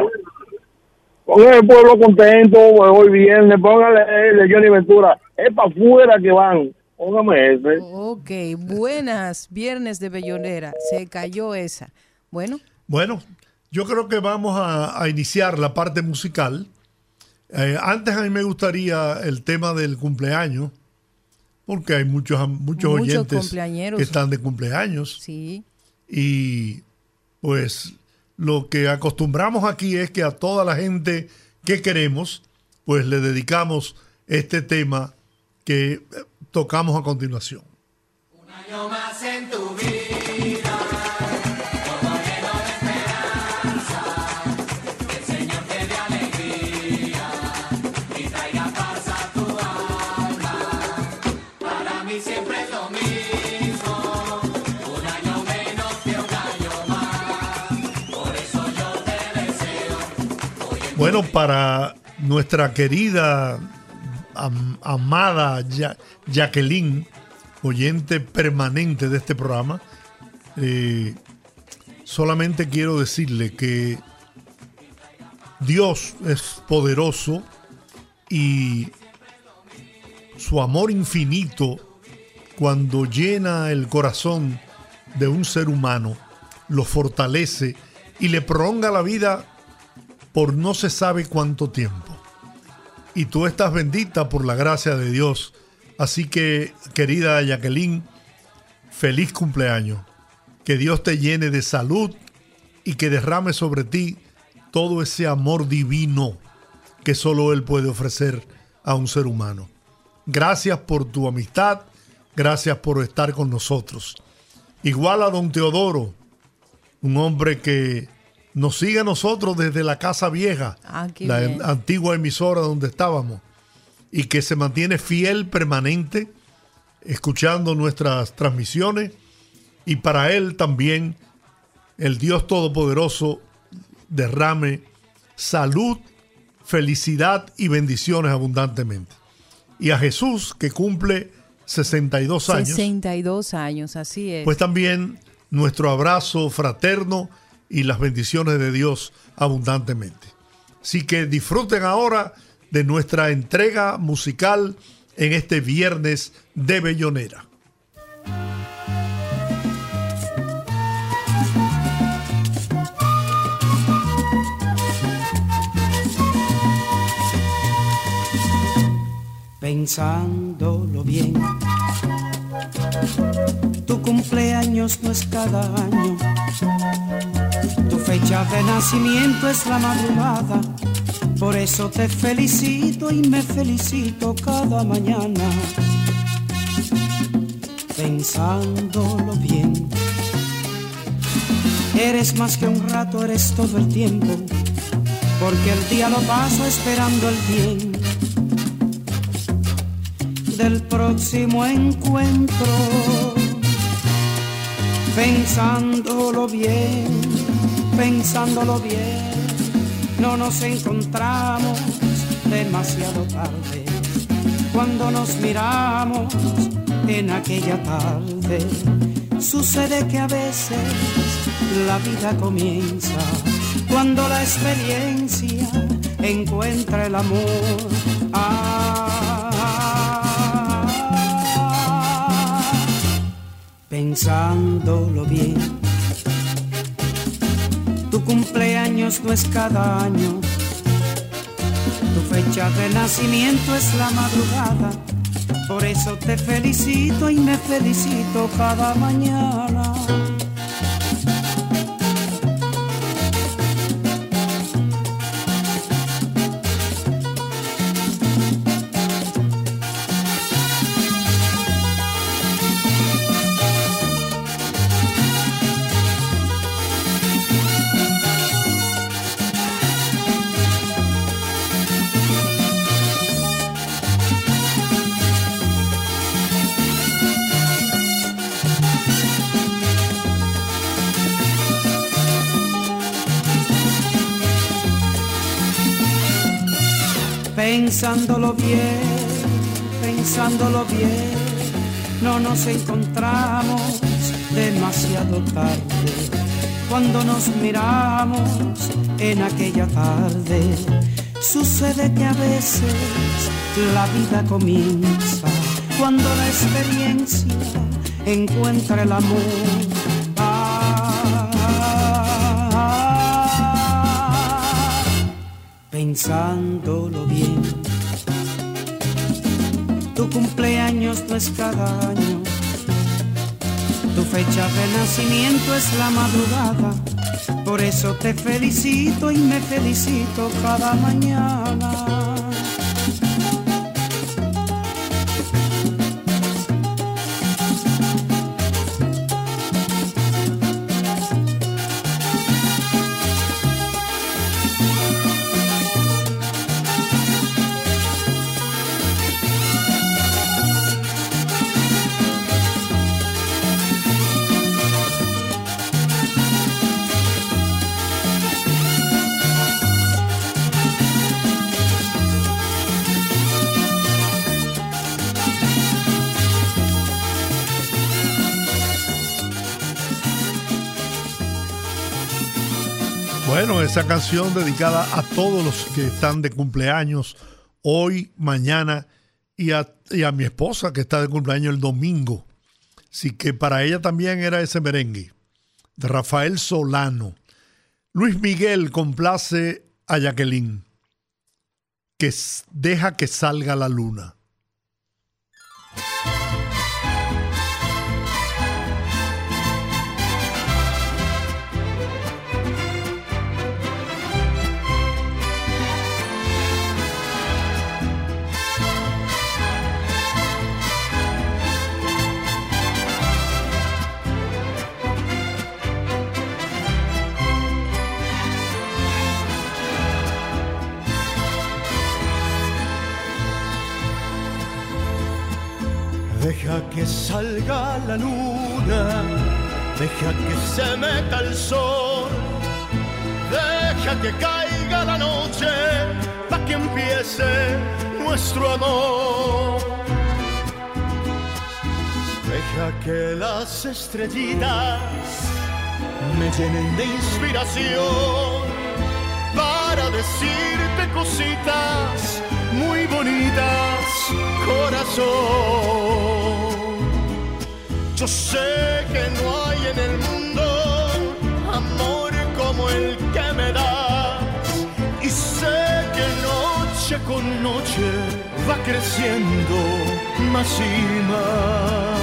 Con el pueblo contento, hoy viernes, póngale el de Johnny Ventura. Es para afuera que van. Póngame ese. Ok, buenas, viernes de Bellonera. Se cayó esa. Bueno, Bueno, yo creo que vamos a, a iniciar la parte musical. Eh, antes a mí me gustaría el tema del cumpleaños, porque hay muchos, muchos, Muchos oyentes que están de cumpleaños. sí. Y pues lo que acostumbramos aquí es que a toda la gente que queremos, pues le dedicamos este tema que tocamos a continuación. año más en tu vida, Bueno, <laughs> para nuestra querida, am- amada Jacqueline, oyente permanente de este programa, eh, solamente quiero decirle que Dios es poderoso y su amor infinito cuando llena el corazón de un ser humano, lo fortalece y le prolonga la vida por no se sabe cuánto tiempo. Y tú estás bendita por la gracia de Dios. Así que, querida Jacqueline, feliz cumpleaños. Que Dios te llene de salud y que derrame sobre ti todo ese amor divino que solo Él puede ofrecer a un ser humano. Gracias por tu amistad, gracias por estar con nosotros. Igual a don Teodoro, un hombre que nos sigue a nosotros desde la Casa Vieja, Ah, la bien. antigua emisora donde estábamos, y que se mantiene fiel, permanente, escuchando nuestras transmisiones, y para él también el Dios Todopoderoso derrame salud, felicidad y bendiciones abundantemente. Y a Jesús, que cumple 62 años, 62 años, así es. pues también nuestro abrazo fraterno y las bendiciones de Dios abundantemente. Así que disfruten ahora de nuestra entrega musical en este viernes de Bellonera. pensándolo bien. Tu cumpleaños no es cada año, tu fecha de nacimiento es la madrugada. Por eso te felicito y me felicito cada mañana. Pensándolo bien. Eres más que un rato, eres todo el tiempo. Porque el día lo paso esperando el bien del próximo encuentro. Pensándolo bien, pensándolo bien, no nos encontramos demasiado tarde. Cuando nos miramos en aquella tarde, sucede que a veces la vida comienza cuando la experiencia encuentra el amor. Ah, pensándolo bien. Tu cumpleaños no es cada año, tu fecha de nacimiento es la madrugada. Por eso te felicito y me felicito cada mañana. Pensándolo bien, pensándolo bien, no nos encontramos demasiado tarde. Cuando nos miramos en aquella tarde, sucede que a veces la vida comienza cuando la experiencia encuentra el amor. pensándolo bien. Cada año, tu fecha de nacimiento es la madrugada. Por eso te felicito y me felicito cada mañana. Bueno, esa canción dedicada a todos los que están de cumpleaños hoy, mañana y a, y a mi esposa que está de cumpleaños el domingo. Así que para ella también era ese merengue de Rafael Solano. Luis Miguel complace a Jacqueline que deja que salga la luna. Deja que salga la luna, deja que se meta el sol, deja que caiga la noche para que empiece nuestro amor. Deja que las estrellitas me llenen de inspiración para decirte cositas muy bonitas, corazón. Yo sé que no hay en el mundo amor como el que me das. Y sé que noche con noche va creciendo más y más.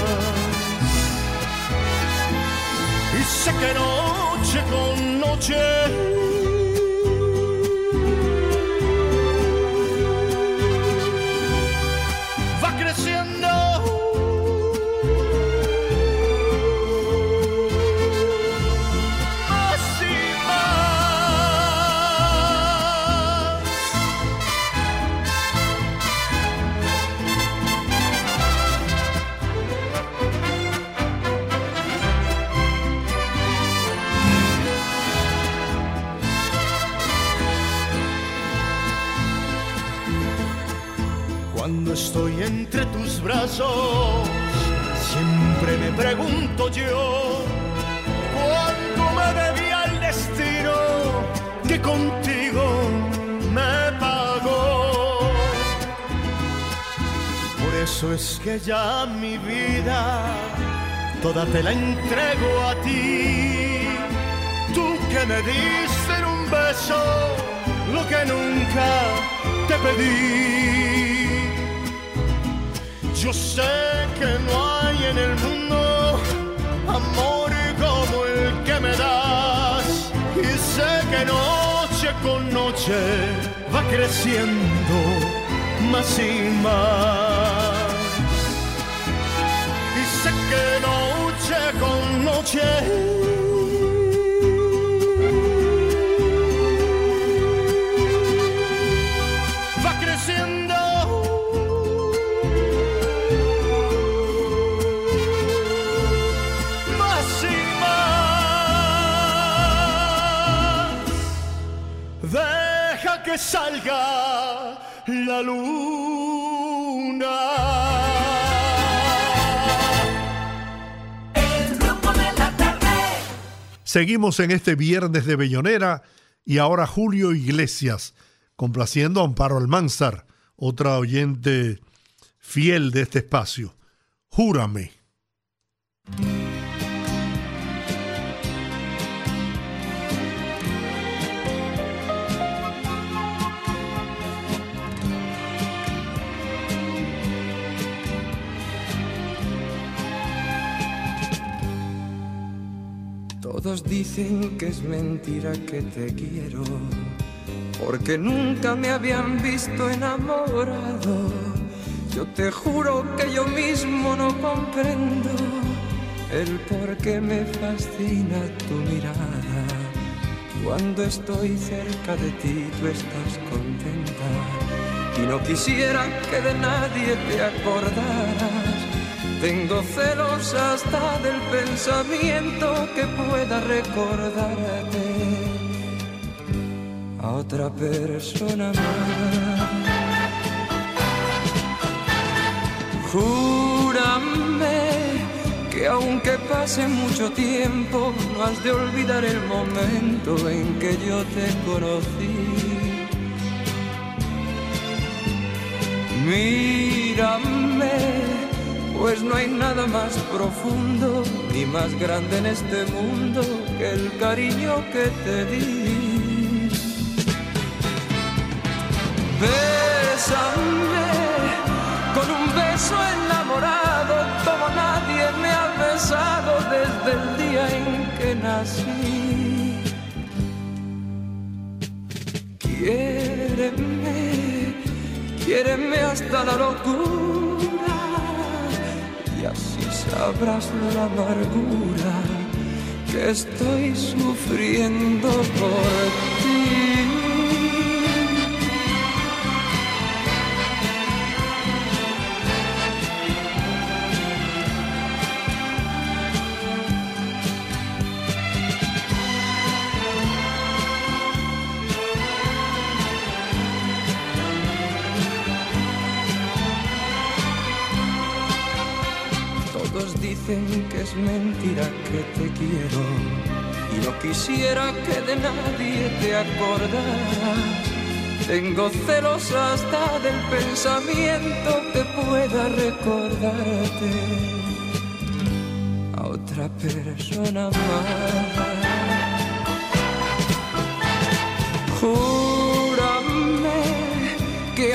Y sé que noche con noche entre tus brazos, siempre me pregunto yo, ¿cuánto me debía el destino que contigo me pagó? Por eso es que ya mi vida toda te la entrego a ti, tú que me diste en un beso lo que nunca te pedí. Yo sé que no hay en el mundo amor como el que me das. Y sé que noche con noche va creciendo más y más. Y sé que noche con noche salga la luna. Seguimos en este viernes de Bellonera y ahora Julio Iglesias, complaciendo a Amparo Almanzar, otra oyente fiel de este espacio. Júrame. Todos dicen que es mentira que te quiero, porque nunca me habían visto enamorado. Yo te juro que yo mismo no comprendo el por qué me fascina tu mirada. Cuando estoy cerca de ti tú estás contenta y no quisiera que de nadie te acordaras. Tengo celos hasta del pensamiento que pueda recordarte a otra persona más. Júrame que aunque pase mucho tiempo, no has de olvidar el momento en que yo te conocí. Mírame, pues no hay nada más profundo ni más grande en este mundo que el cariño que te di. Bésame con un beso enamorado como nadie me ha besado desde el día en que nací. Quiéreme, quiéreme hasta la locura y así sabrás la amargura que estoy sufriendo por ti. Es mentira que te quiero y no quisiera que de nadie te acordaras. Tengo celos hasta del pensamiento que pueda recordarte a otra persona más.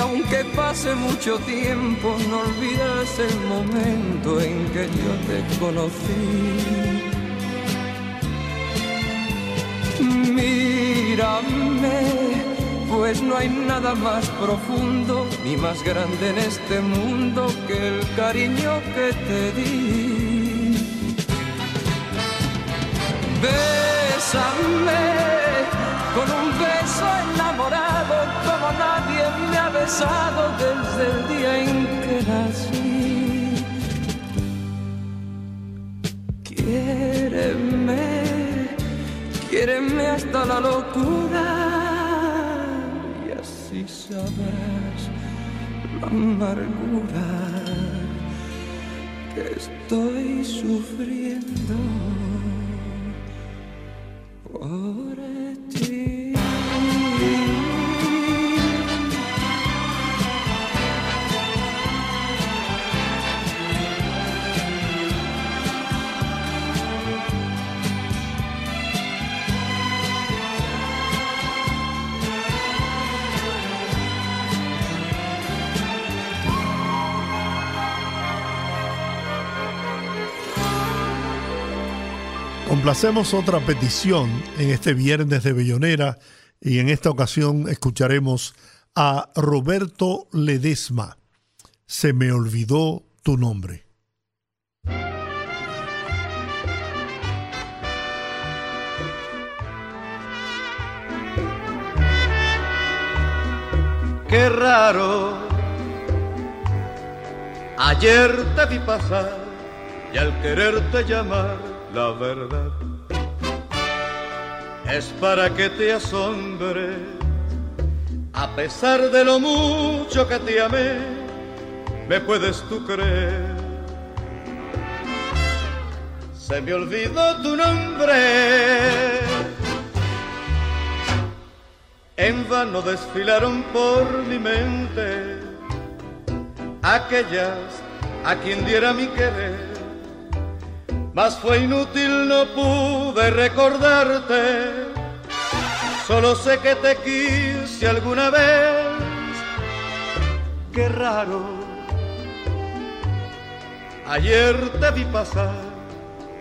Aunque pase mucho tiempo no olvidas el momento en que yo te conocí. Mírame, pues no hay nada más profundo ni más grande en este mundo que el cariño que te di. Bésame con un besado desde el día en que nací. Quiéreme, quiéreme hasta la locura. Y así sabrás la amargura que estoy sufriendo. Por Complacemos otra petición en este viernes de Bellonera y en esta ocasión escucharemos a Roberto Ledesma. Se me olvidó tu nombre. Qué raro. Ayer te vi pasar y al quererte llamar la verdad es para que te asombre. A pesar de lo mucho que te amé, me puedes tú creer. Se me olvidó tu nombre. En vano desfilaron por mi mente aquellas a quien diera mi querer. Mas fue inútil, no pude recordarte. Solo sé que te quise alguna vez. Qué raro. Ayer te vi pasar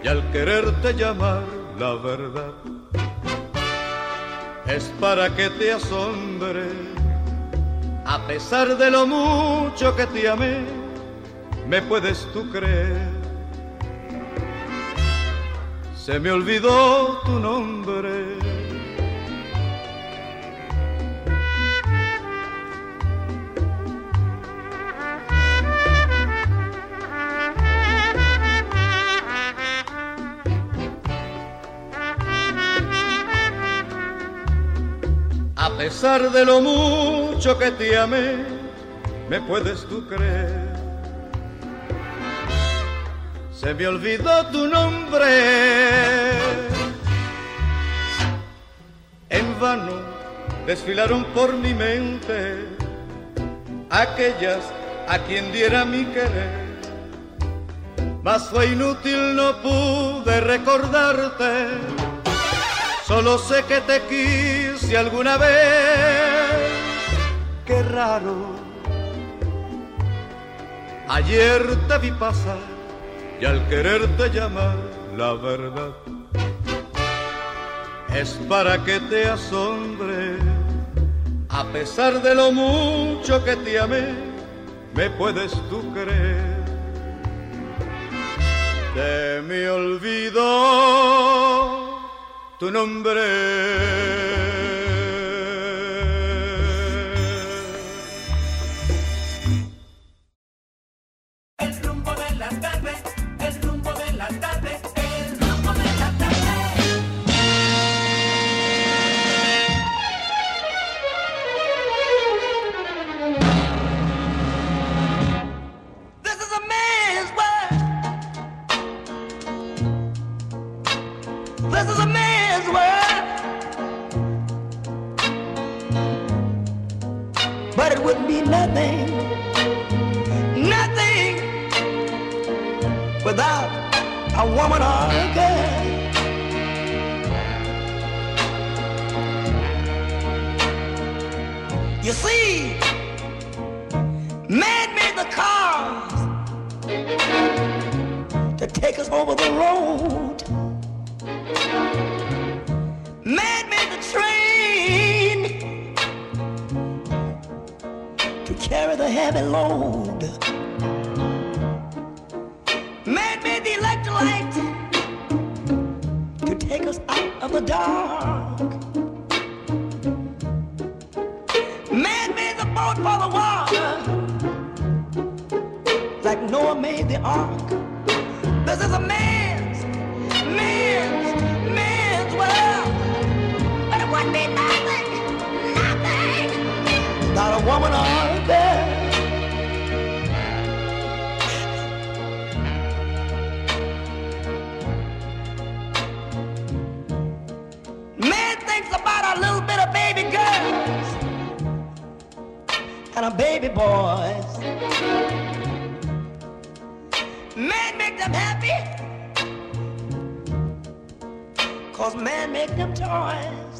y al quererte llamar la verdad es para que te asombre. A pesar de lo mucho que te amé, me puedes tú creer. Se me olvidó tu nombre. A pesar de lo mucho que te amé, me puedes tú creer. Se me olvidó tu nombre. En vano desfilaron por mi mente aquellas a quien diera mi querer. Mas fue inútil, no pude recordarte. Solo sé que te quise alguna vez. Qué raro. Ayer te vi pasar y al quererte llamar la verdad es para que te asombre. A pesar de lo mucho que te amé, me puedes tú creer. Se me olvidó tu nombre. Nothing, nothing without a woman or a girl. You see, man made the cars to take us over the road. Man made the train carry the heavy load. Man made the electric light to take us out of the dark. Man made the boat for the water, like Noah made the ark. This is a man's, man's, man's world. But it wouldn't be nothing, nothing, without a woman or a about little bit of baby girls and a baby boys. Man make them happy, cause man make them toys.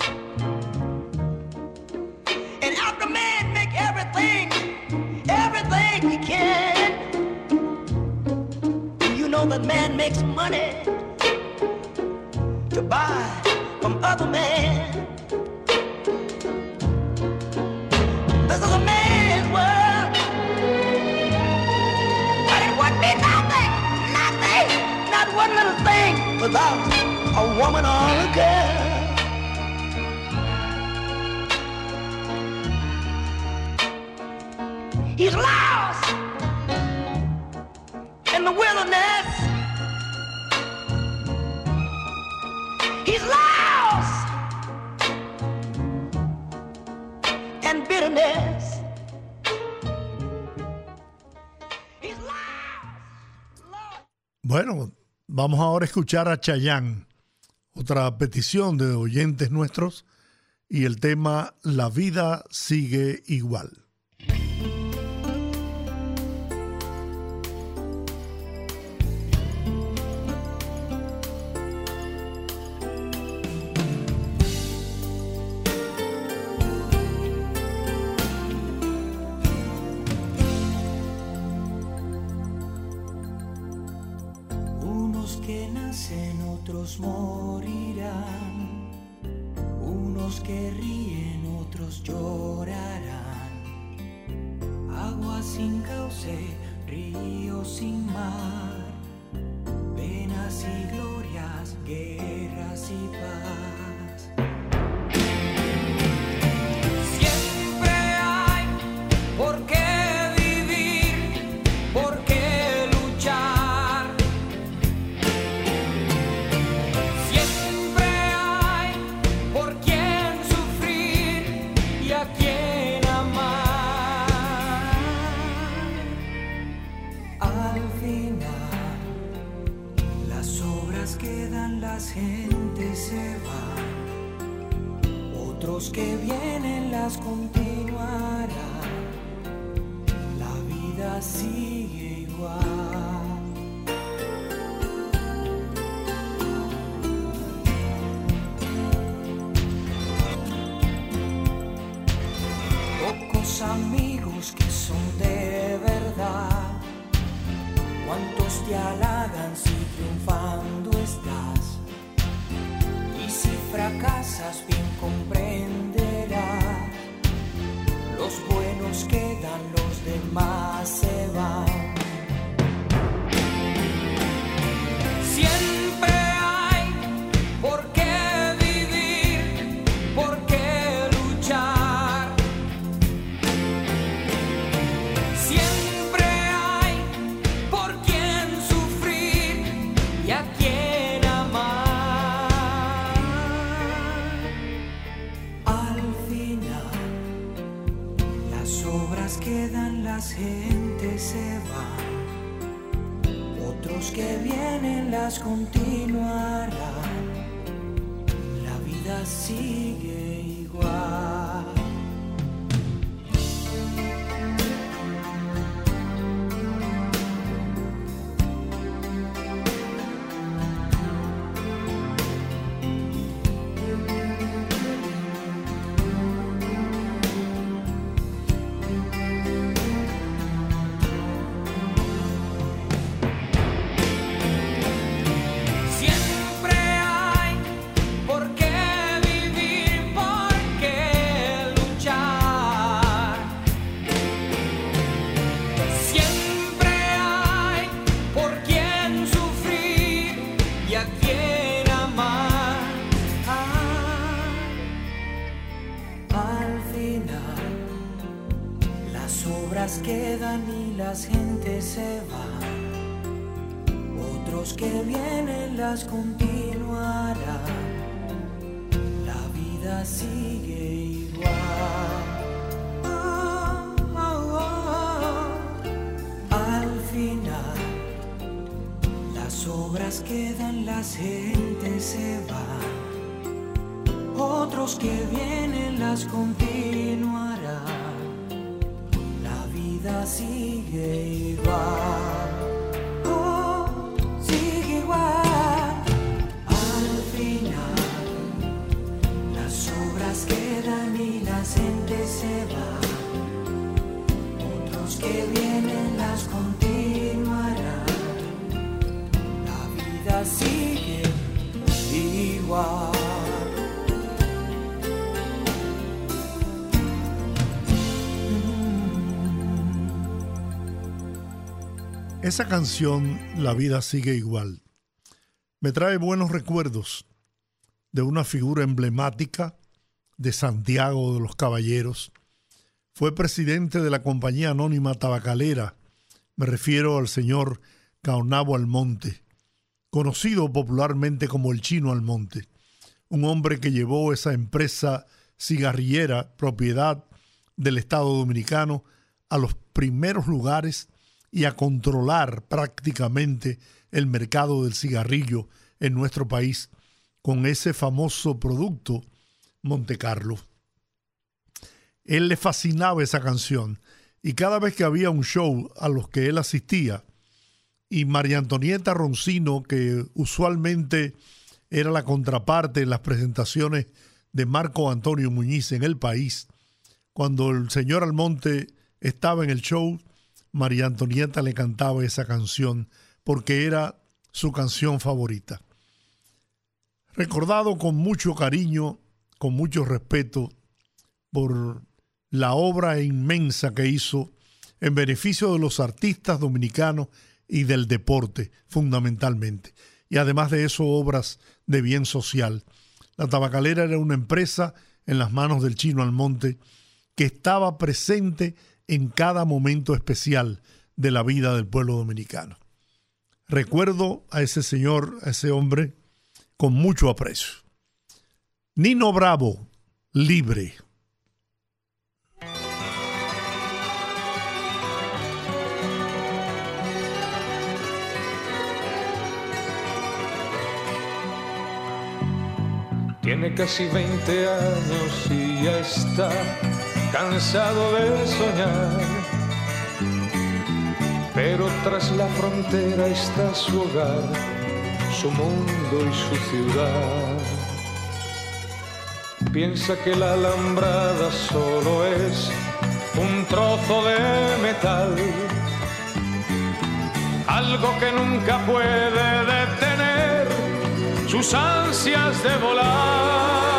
And after man make everything, everything he can, you know that man makes money to buy from other men. Without a woman or a girl. He's lost vamos ahora a escuchar a Chayán, otra petición de oyentes nuestros, y el tema La vida sigue igual. Las continuarán. La vida sigue igual. Esa canción, La vida sigue igual, me trae buenos recuerdos de una figura emblemática de Santiago de los Caballeros. Fue presidente de la compañía anónima tabacalera, me refiero al señor Caonabo Almonte, conocido popularmente como el Chino Almonte, un hombre que llevó esa empresa cigarrillera, propiedad del Estado Dominicano, a los primeros lugares y a controlar prácticamente el mercado del cigarrillo en nuestro país con ese famoso producto Monte Carlo. Él le fascinaba esa canción y cada vez que había un show a los que él asistía y María Antonieta Roncino, que usualmente era la contraparte en las presentaciones de Marco Antonio Muñiz en el país, cuando el señor Almonte estaba en el show, María Antonieta le cantaba esa canción porque era su canción favorita. Recordado con mucho cariño, con mucho respeto por la obra inmensa que hizo en beneficio de los artistas dominicanos y del deporte fundamentalmente. Y además de eso, obras de bien social. La tabacalera era una empresa en las manos del chino Almonte que estaba presente en cada momento especial de la vida del pueblo dominicano. Recuerdo a ese señor, a ese hombre, con mucho aprecio. Nino Bravo, libre. Tiene casi 20 años y ya está cansado de soñar. Pero tras la frontera está su hogar, su mundo y su ciudad. Piensa que la alambrada solo es un trozo de metal, algo que nunca puede detener sus ansias de volar.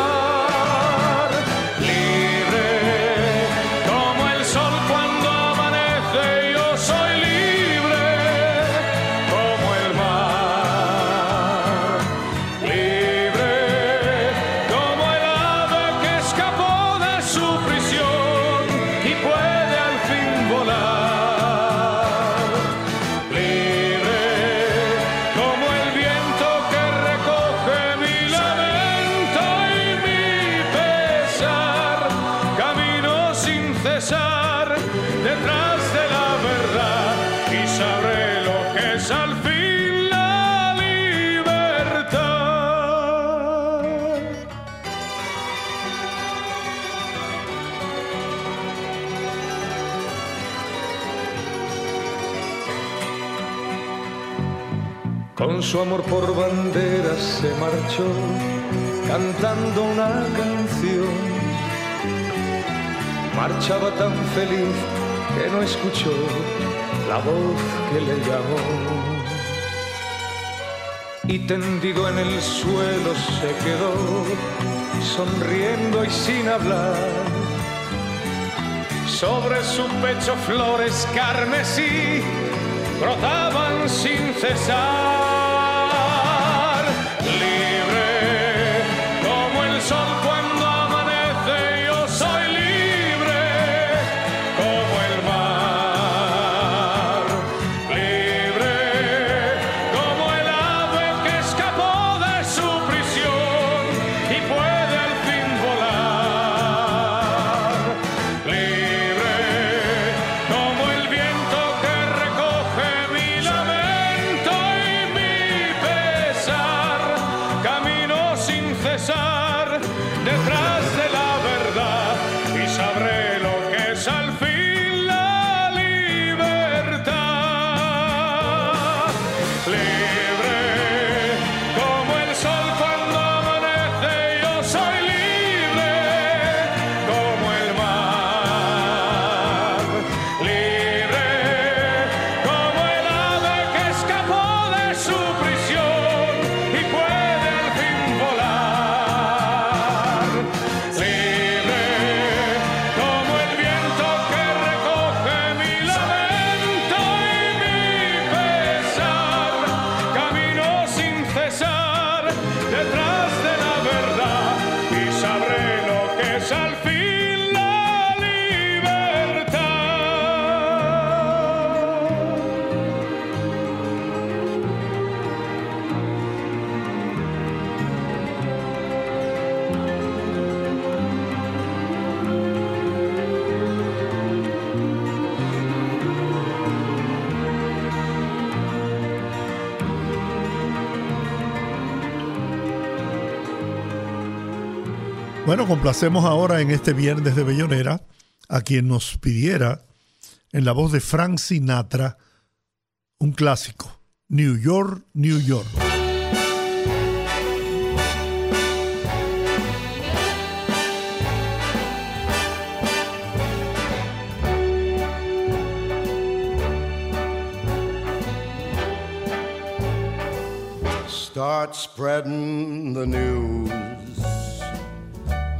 Su amor por bandera se marchó cantando una canción. Marchaba tan feliz que no escuchó la voz que le llamó. Y tendido en el suelo se quedó, sonriendo y sin hablar. Sobre su pecho flores carmesí brotaban sin cesar. Libre complacemos ahora en este viernes de Bellonera a quien nos pidiera en la voz de Frank Sinatra un clásico, New York, New York. Start spreading the news.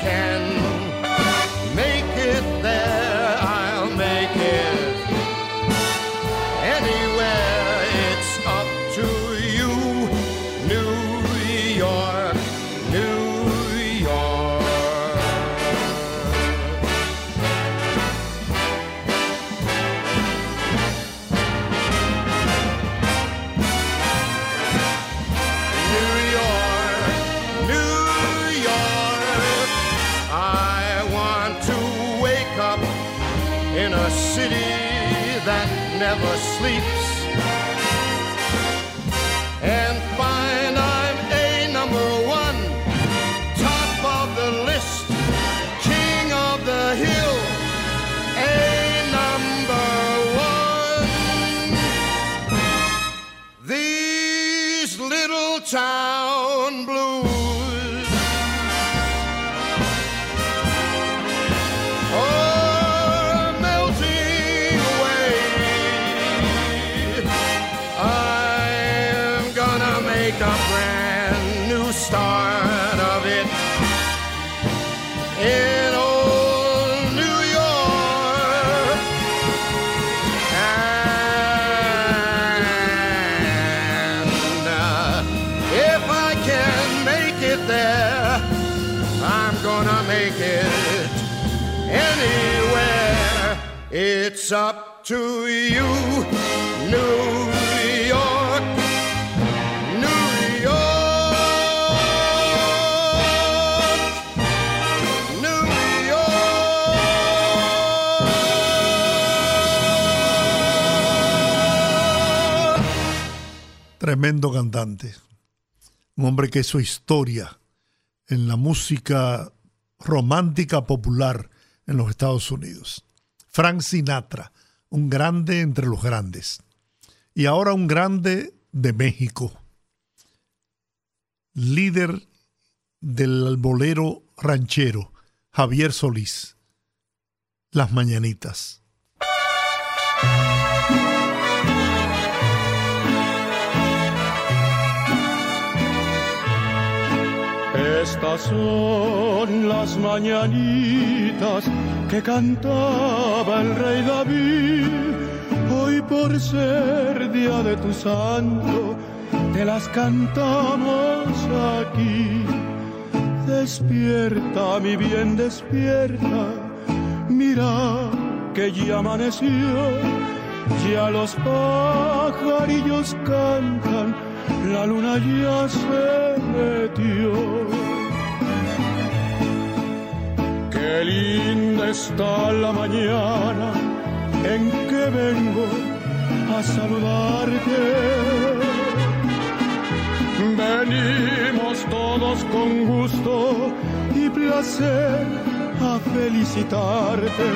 can Up to you, Tremendo cantante. Un hombre que hizo historia en la música romántica popular en los Estados Unidos. Frank Sinatra, un grande entre los grandes. Y ahora un grande de México. Líder del bolero ranchero, Javier Solís. Las Mañanitas. Estas son las mañanitas que cantaba el rey David. Hoy por ser día de tu santo, te las cantamos aquí. Despierta, mi bien, despierta. Mira que ya amaneció, ya los pajarillos cantan, la luna ya se metió. Qué linda está la mañana en que vengo a saludarte. Venimos todos con gusto y placer a felicitarte.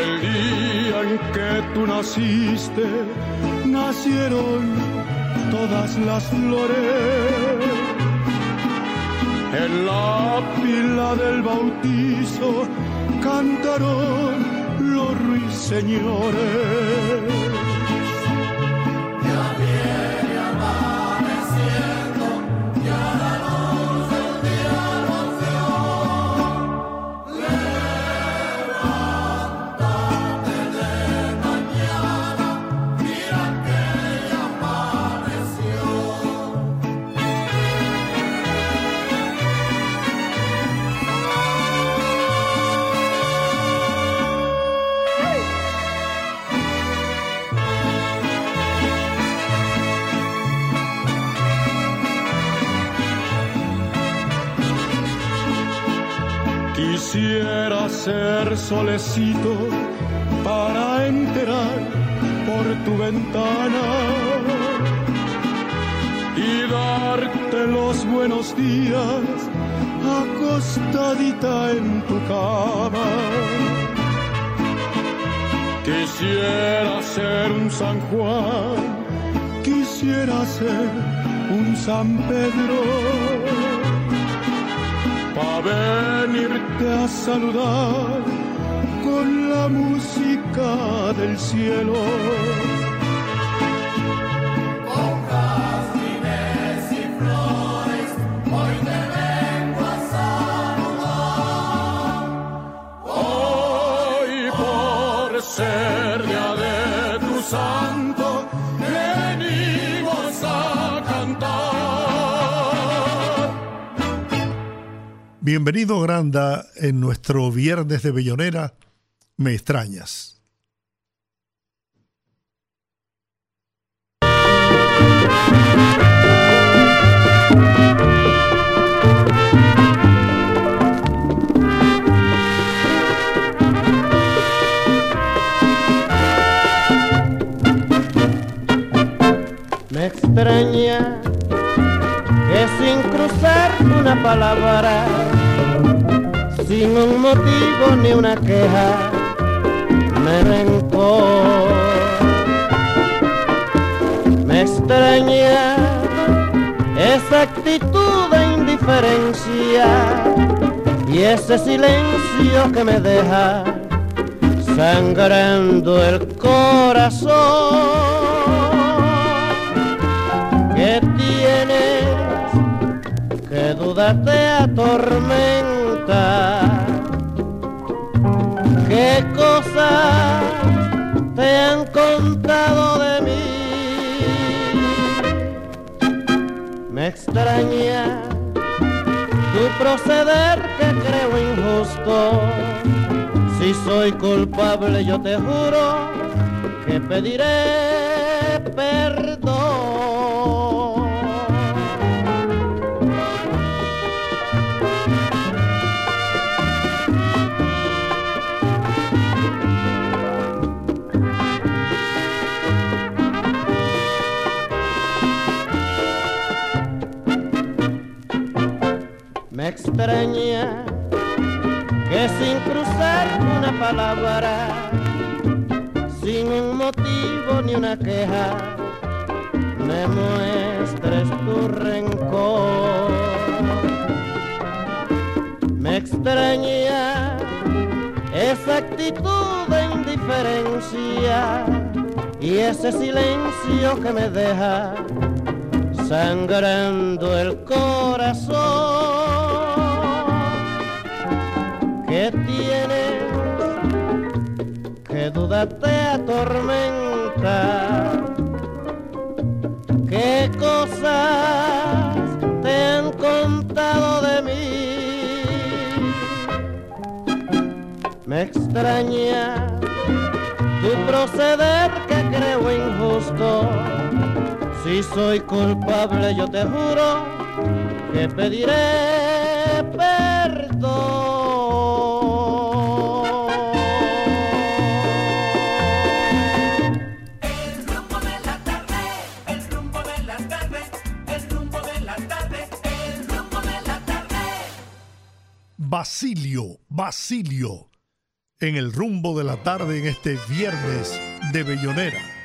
El día en que tú naciste, nacieron todas las flores. En la pila del bautizo cantaron los ruiseñores. Ser solecito para enterar por tu ventana y darte los buenos días acostadita en tu cama. Quisiera ser un San Juan, quisiera ser un San Pedro para venirte a saludar con la música del cielo. Con jazmines y flores, hoy te vengo a saludar. Hoy por ser día de tu santo, Bienvenido Granda en nuestro viernes de Bellonera. Me extrañas. Me extraña una palabra, sin un motivo ni una queja, me rencor. Me extraña esa actitud de indiferencia y ese silencio que me deja sangrando el corazón. ¿Qué tienes? ¿Qué duda te atormenta? ¿Qué cosas te han contado de mí? Me extraña tu proceder que creo injusto. Si soy culpable yo te juro que pediré perdón. Extraña que sin cruzar una palabra, sin un motivo ni una queja, me muestres tu rencor. Me extraña esa actitud de indiferencia y ese silencio que me deja sangrando el corazón. ¿Qué tienes? ¿Qué duda te atormenta? ¿Qué cosas te han contado de mí? Me extraña tu proceder que creo injusto. Si soy culpable yo te juro que pediré Basilio, Basilio. en el rumbo de la tarde en este viernes de Bellonera.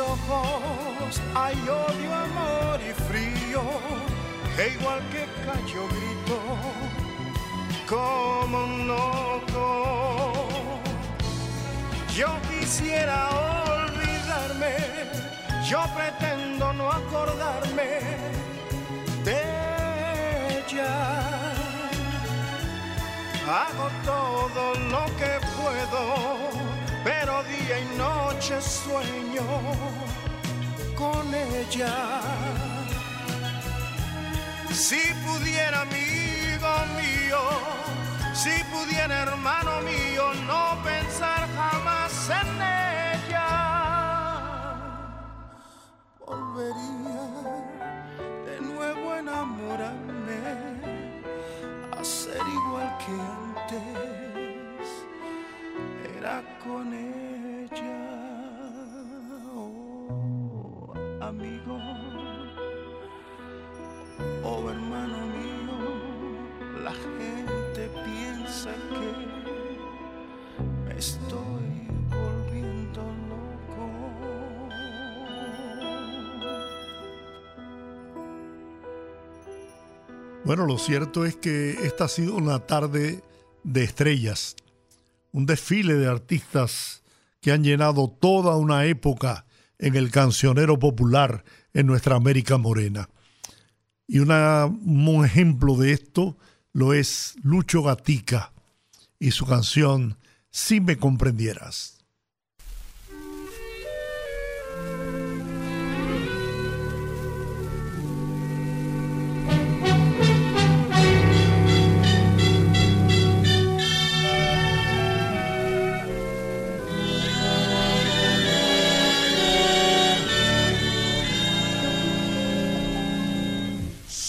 Ojos hay odio, amor y frío, e igual que callo grito como un loco. Yo quisiera olvidarme, yo pretendo no acordarme de ella. Hago todo lo que puedo, pero día y noche sueño con ella. Si pudiera, amigo mío, si pudiera, hermano mío, no pensar jamás en ella, volvería de nuevo a enamorarme, a ser igual que antes era con ella. Oh, amigo, oh hermano mío, la gente piensa que me estoy volviendo loco. Bueno, lo cierto es que esta ha sido una tarde de estrellas, un desfile de artistas que han llenado toda una época en el cancionero popular en nuestra América Morena. Y un ejemplo de esto lo es Lucho Gatica y su canción Si me comprendieras.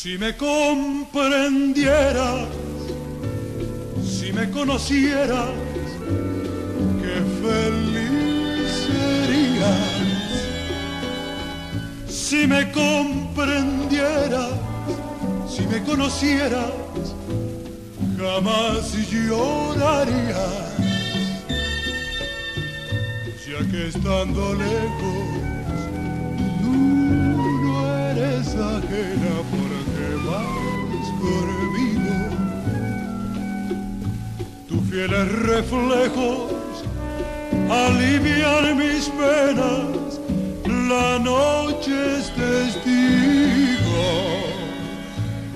Si me comprendieras, si me conocieras, qué feliz serías. Si me comprendieras, si me conocieras, jamás llorarías. Ya que estando lejos, tú no eres ajena porque vas conmigo. Tus fieles reflejos alivian mis penas, la noche es testigo.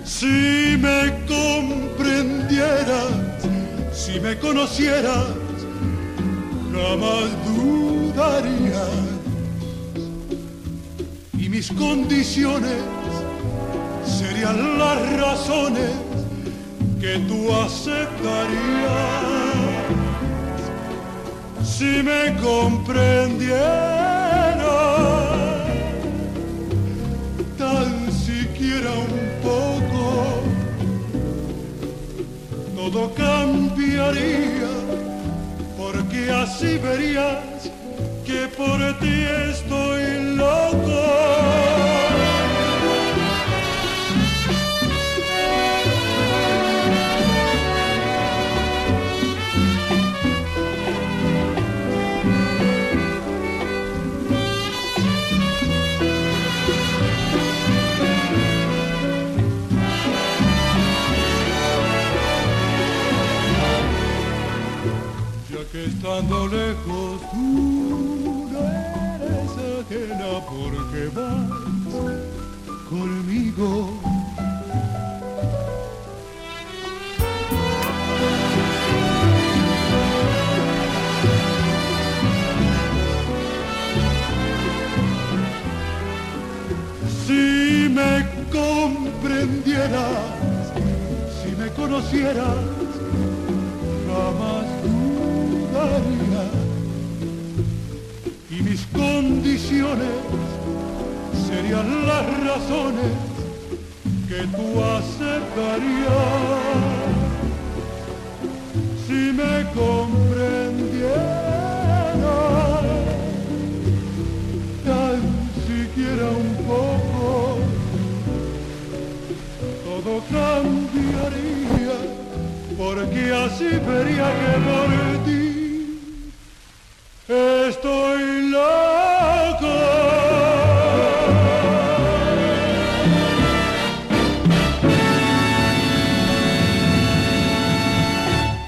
Si me comprendieras, si me conocieras, jamás dudarías. Y mis condiciones serían las razones que tú aceptarías si me comprendiera tan siquiera un poco, todo cambiaría, porque así verías que por ti estoy loco. Que estando lejos tú no eres ajena porque vas conmigo. Si me comprendieras, si me conocieras, mis condiciones serían las razones que tú aceptarías. Si me comprendieras, tan siquiera un poco, todo cambiaría porque así vería que por ti estoy loco.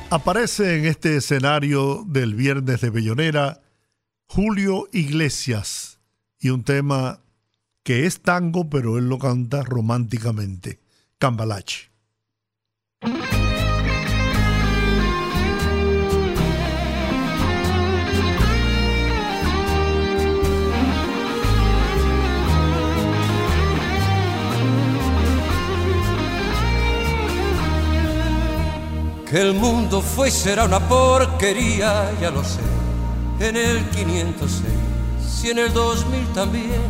Aparece en este escenario del Viernes de Bellonera Julio Iglesias y un tema que es tango, pero él lo canta románticamente, Cambalache. Que el mundo fue y será una porquería, ya lo sé, en el 506 y en el 2000 también,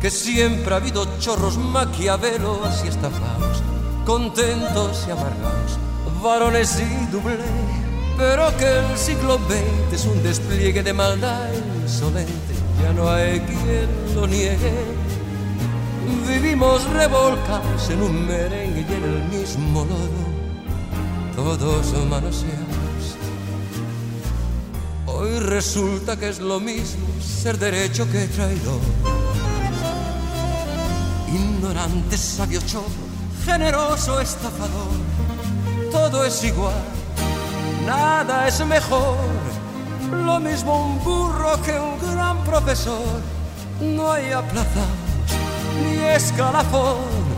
que siempre ha habido chorros maquiavelos y estafados, contentos y amargados, varones y doble, pero que el siglo XX es un despliegue de maldad insolente, ya no hay quien lo niegue. Vivimos revolcados en un merengue y en el mismo lodo todos manoseados. Hoy resulta que es lo mismo ser derecho que traidor. Ignorante, sabio chorro, generoso estafador, todo es igual, nada es mejor. Lo mismo un burro que un gran profesor. No hay aplazados ni escalafón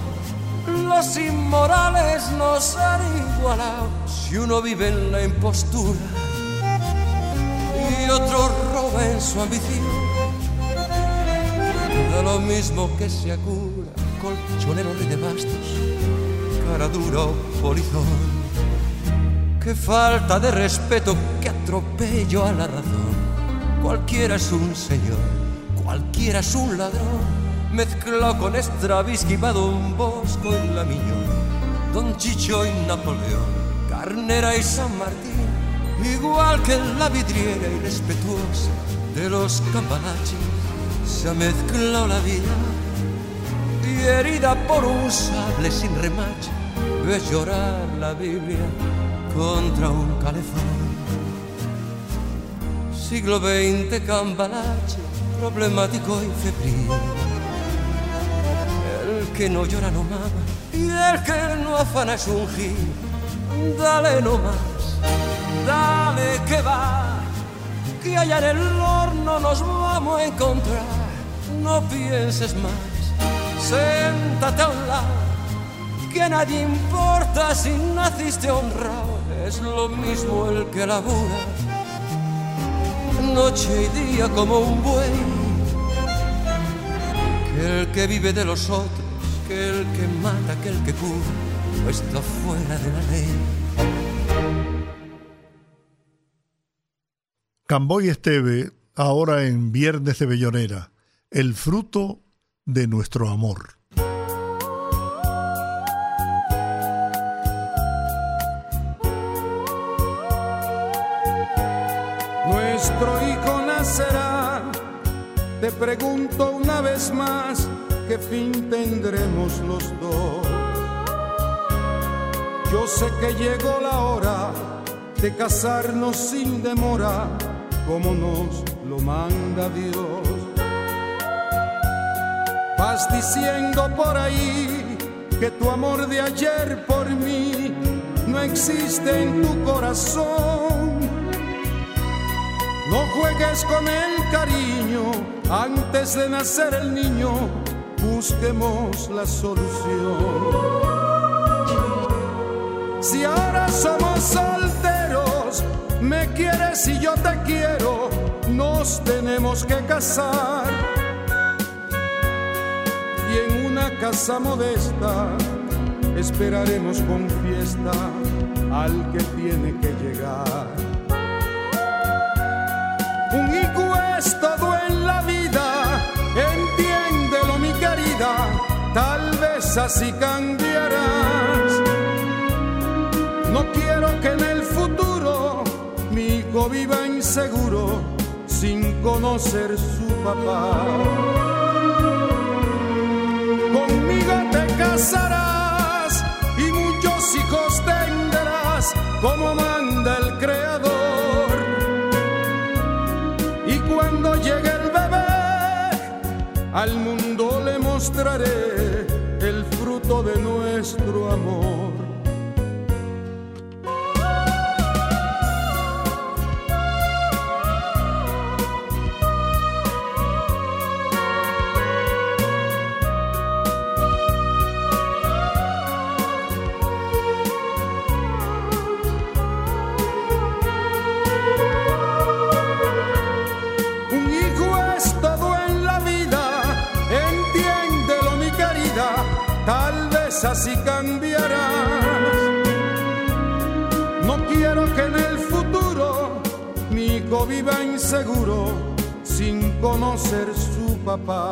los inmorales nos han si uno vive en la impostura y otro roba en su ambición. Da lo mismo que se cura, colchonero de bastos, cara dura o polizón. Qué falta de respeto, qué atropello a la razón. Cualquiera es un señor, cualquiera es un ladrón mezclado con Stravinsky, Don Bosco y la Miñón, Don Chicho y Napoleón, Carnera y San Martín, igual que la vidriera irrespetuosa de los campanaches, se ha mezclado la vida y herida por un sable sin remache, ve llorar la Biblia contra un calefón. siglo XX cambalache, problemático y febril. El que no llora no mama y el que no afana es un gil. Dale nomás, dale que va, que allá en el horno nos vamos a encontrar. No pienses más, siéntate a un lado, que a nadie importa si naciste honrado. Es lo mismo el que labura noche y día como un buey que el que vive de los otros, que mata, que el que cura, está fuera de la ley. Camboy Esteve, ahora en Viernes de Bellonera, el fruto de nuestro amor. Nuestro hijo nacerá, te pregunto una vez más, ¿qué fin tendremos los dos? Yo sé que llegó la hora de casarnos sin demora, como nos lo manda Dios. Vas diciendo por ahí que tu amor de ayer por mí no existe en tu corazón. No juegues con el cariño antes de nacer el niño, busquemos la solución. Si ahora somos solteros, me quieres y yo te quiero, nos tenemos que casar. Y en una casa modesta esperaremos con fiesta al que tiene que llegar. Un hijo es todo vez así cambiarás. No quiero que en el futuro mi hijo viva inseguro sin conocer su papá. Conmigo te casarás y muchos hijos tendrás como manda el creador. Y cuando llegue el bebé, al mundo le mostraré de nuestro amor. Viva inseguro sin conocer su papá.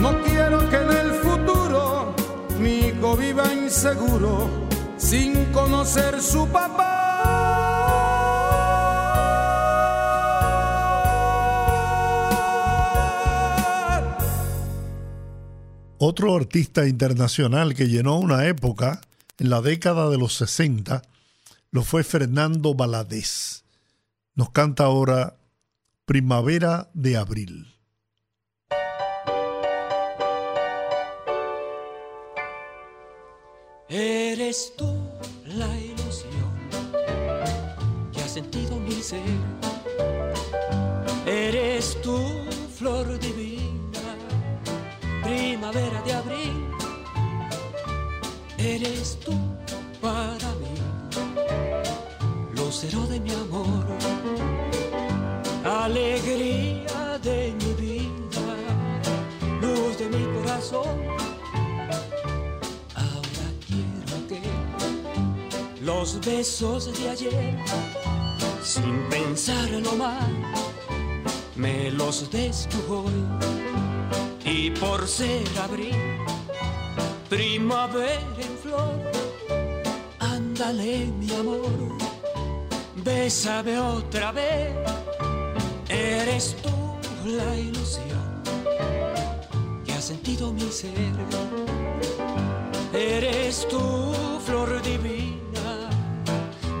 No quiero que en el futuro mi hijo viva inseguro sin conocer su papá. Otro artista internacional que llenó una época en la década de los 60 lo fue Fernando Valadez. Nos canta ahora Primavera de Abril. Eres tú la ilusión que ha sentido mi ser. Eres tú, flor divina, primavera de abril. Eres tú para mí, de mi amor, alegría de mi vida, luz de mi corazón. Ahora quiero que los besos de ayer, sin pensarlo mal, me los des hoy. Y por ser abril, primavera en flor, ándale mi amor, bésame otra vez. Eres tú la ilusión que ha sentido mi ser. Eres tú, flor divina,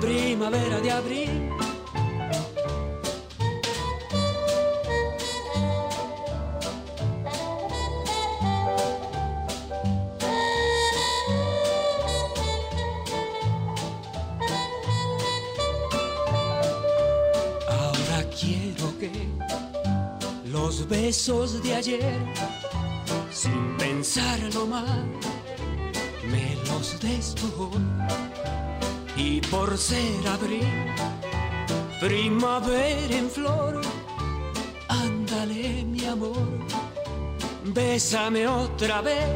primavera de abril. Besos de ayer, sin pensarlo más, me los despojó. Y por ser abril, primavera en flor, ándale mi amor, bésame otra vez.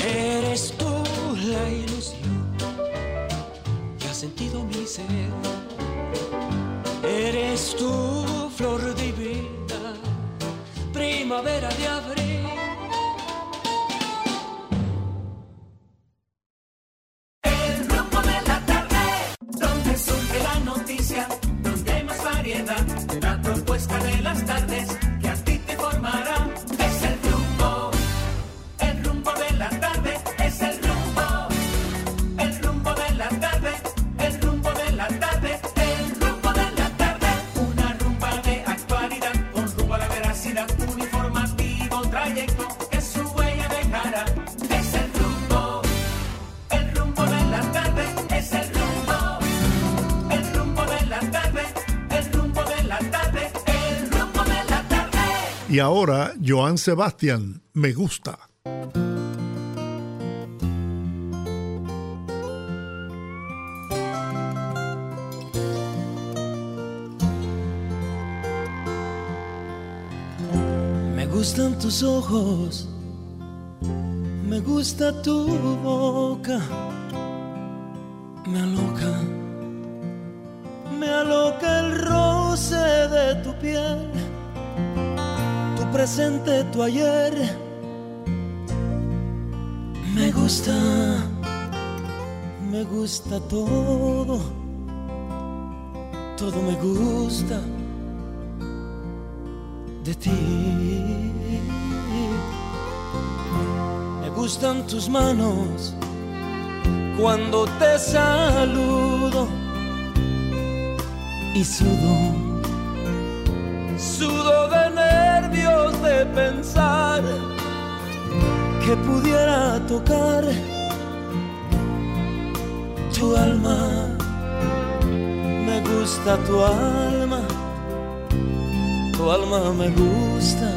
Eres tú la ilusión que ha sentido mi ser. Eres tú, flor divina, primavera de abril. Ahora, Joan Sebastián, me gusta. Me gustan tus ojos, me gusta tu boca, me aloca, presente, tu ayer. Me gusta, me gusta todo, todo me gusta de ti. Me gustan tus manos cuando te saludo y sudo, que pudiera tocar tu alma. Me gusta tu alma tu alma me gusta,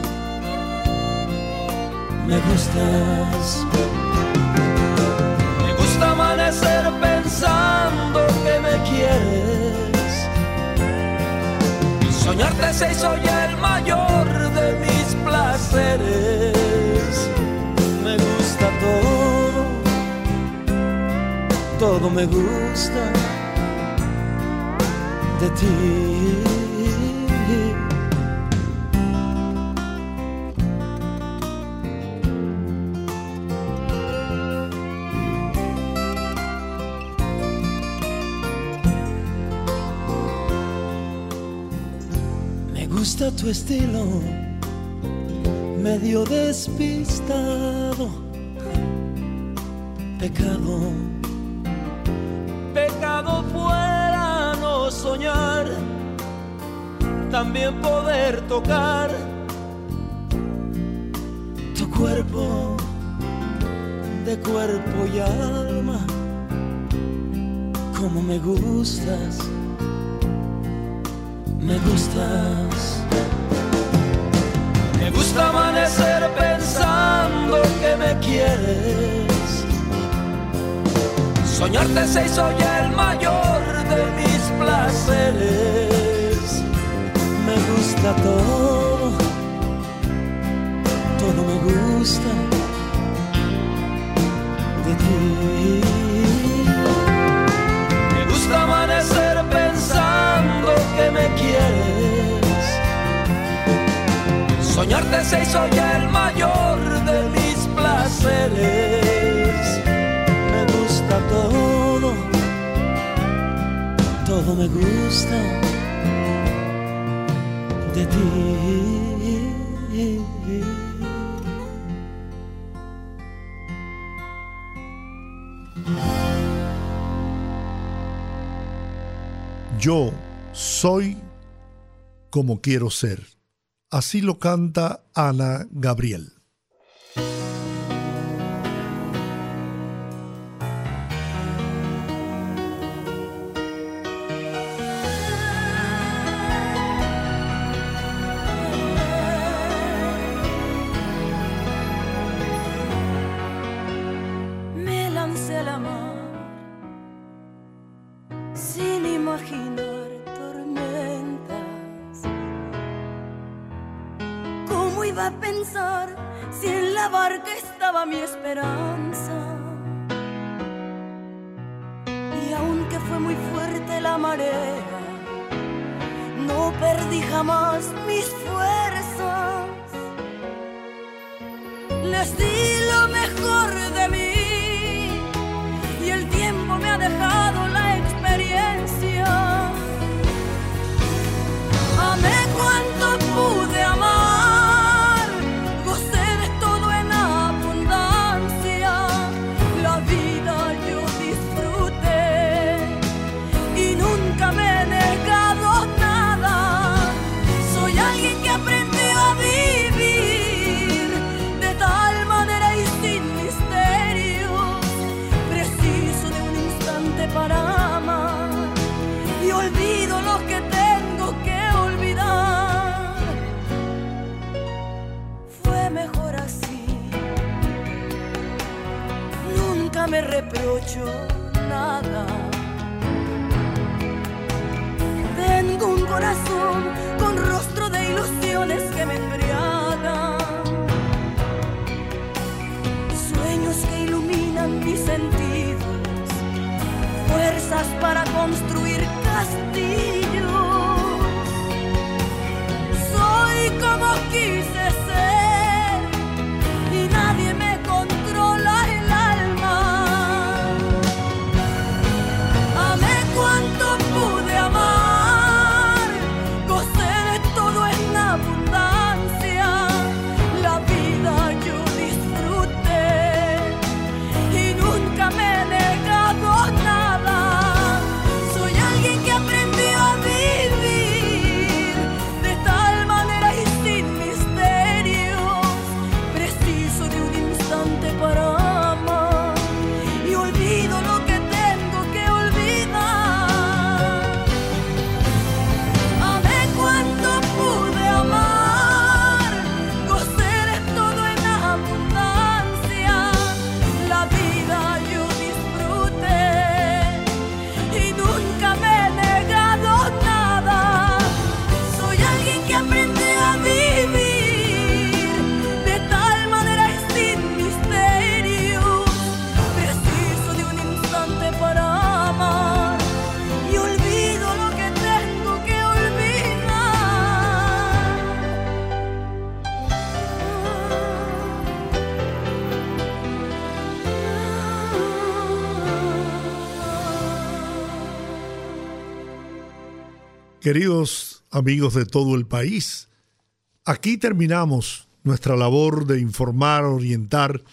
me gustas. Me gusta amanecer pensando que me quieres. Soñarte se ya el mayor todo me gusta de ti. Me gusta tu estilo, medio despistado. Pecado, soñar, también poder tocar tu cuerpo de cuerpo y alma, como me gustas me gustas. Me gusta amanecer pensando que me quieres. Soñarte se hizo el mayor de mis placeres. Me gusta todo, todo me gusta de ti. Me gusta amanecer pensando que me quieres. Soñarte se hizo ya el mayor de mis placeres. Todo me gusta de ti. Yo soy como quiero ser. Así lo canta Ana Gabriel. Queridos amigos de todo el país, aquí terminamos nuestra labor de informar, orientar,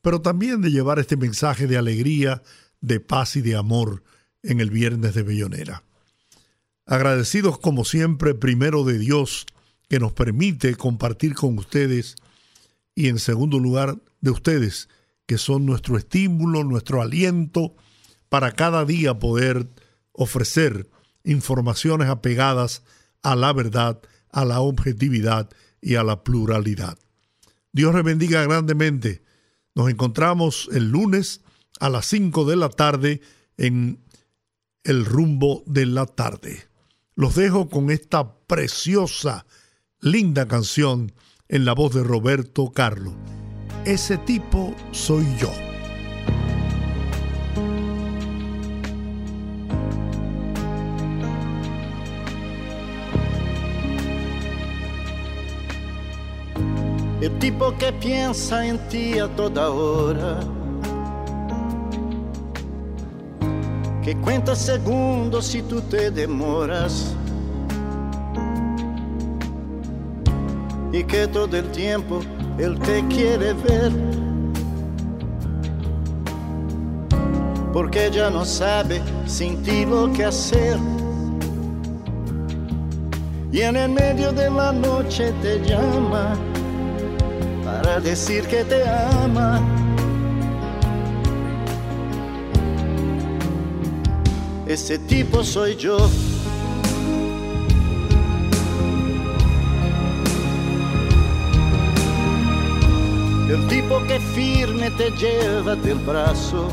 pero también de llevar este mensaje de alegría, de paz y de amor en el viernes de Bellonera. Agradecidos como siempre, primero de Dios, que nos permite compartir con ustedes, y en segundo lugar de ustedes, que son nuestro estímulo, nuestro aliento para cada día poder ofrecer informaciones apegadas a la verdad, a la objetividad y a la pluralidad. Dios les bendiga grandemente. Nos encontramos el lunes a las 5 de la tarde en el rumbo de la tarde. Los dejo con esta preciosa, linda canción en la voz de Roberto Carlos. Ese tipo soy yo. El tipo que piensa en ti a toda hora. Que cuenta segundos si tú te demoras. Y que todo el tiempo él te quiere ver. Porque ya no sabe sin ti lo que hacer. Y en el medio de la noche te llama para decir que te ama. Ese tipo soy yo. El tipo que firme te lleva del brazo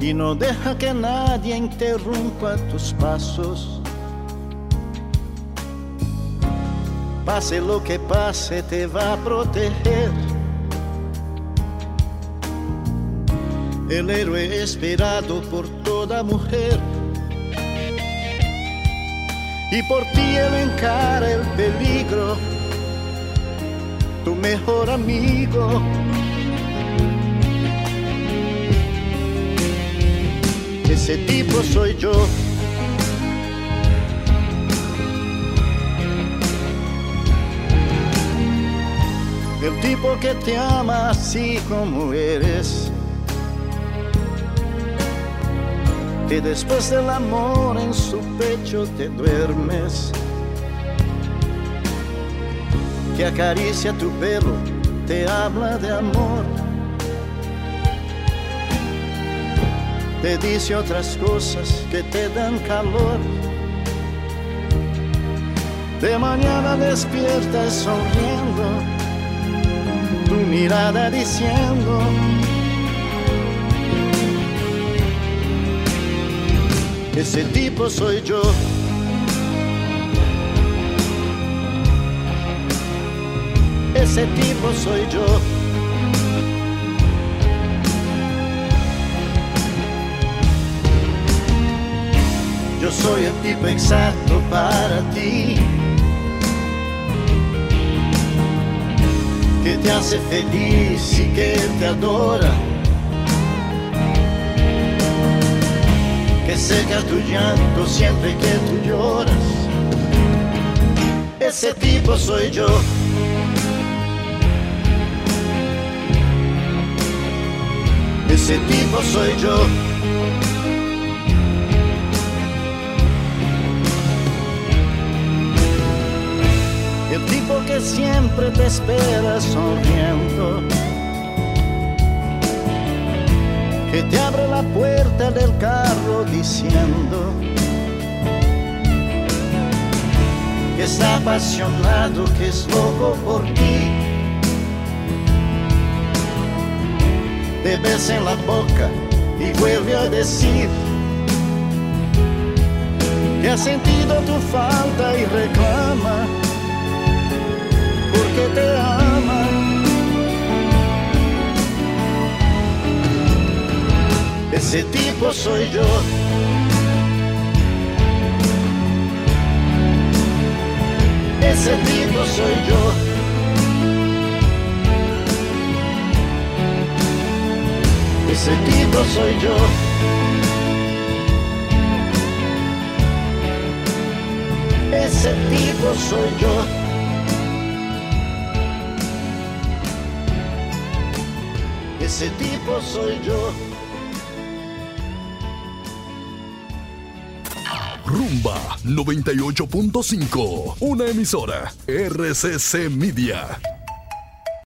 y no deja que nadie interrumpa tus pasos. Pase lo que pase, te va a proteger. El héroe esperado por toda mujer. Y por ti él encara el peligro, tu mejor amigo. Ese tipo soy yo. El tipo que te ama así como eres. Que después del amor en su pecho te duermes. Que acaricia tu pelo, te habla de amor. Te dice otras cosas que te dan calor. De mañana despiertas sonriendo tu mirada diciendo ese tipo soy yo. Ese tipo soy yo. Yo soy el tipo exacto para ti. Que te hace feliz y que te adora. Que seca tu llanto siempre que tú lloras. Ese tipo soy yo. Ese tipo soy yo. El tipo que siempre te espera sonriendo. Que te abre la puerta del carro diciendo que está apasionado, que es loco por ti. Te besa en la boca y vuelve a decir que ha sentido tu falta y reclama porque te ama. Ese tipo soy yo. Ese tipo soy yo. Ese tipo soy yo. Ese tipo soy yo. Ese tipo soy yo. Rumba 98.5, una emisora RCC Media.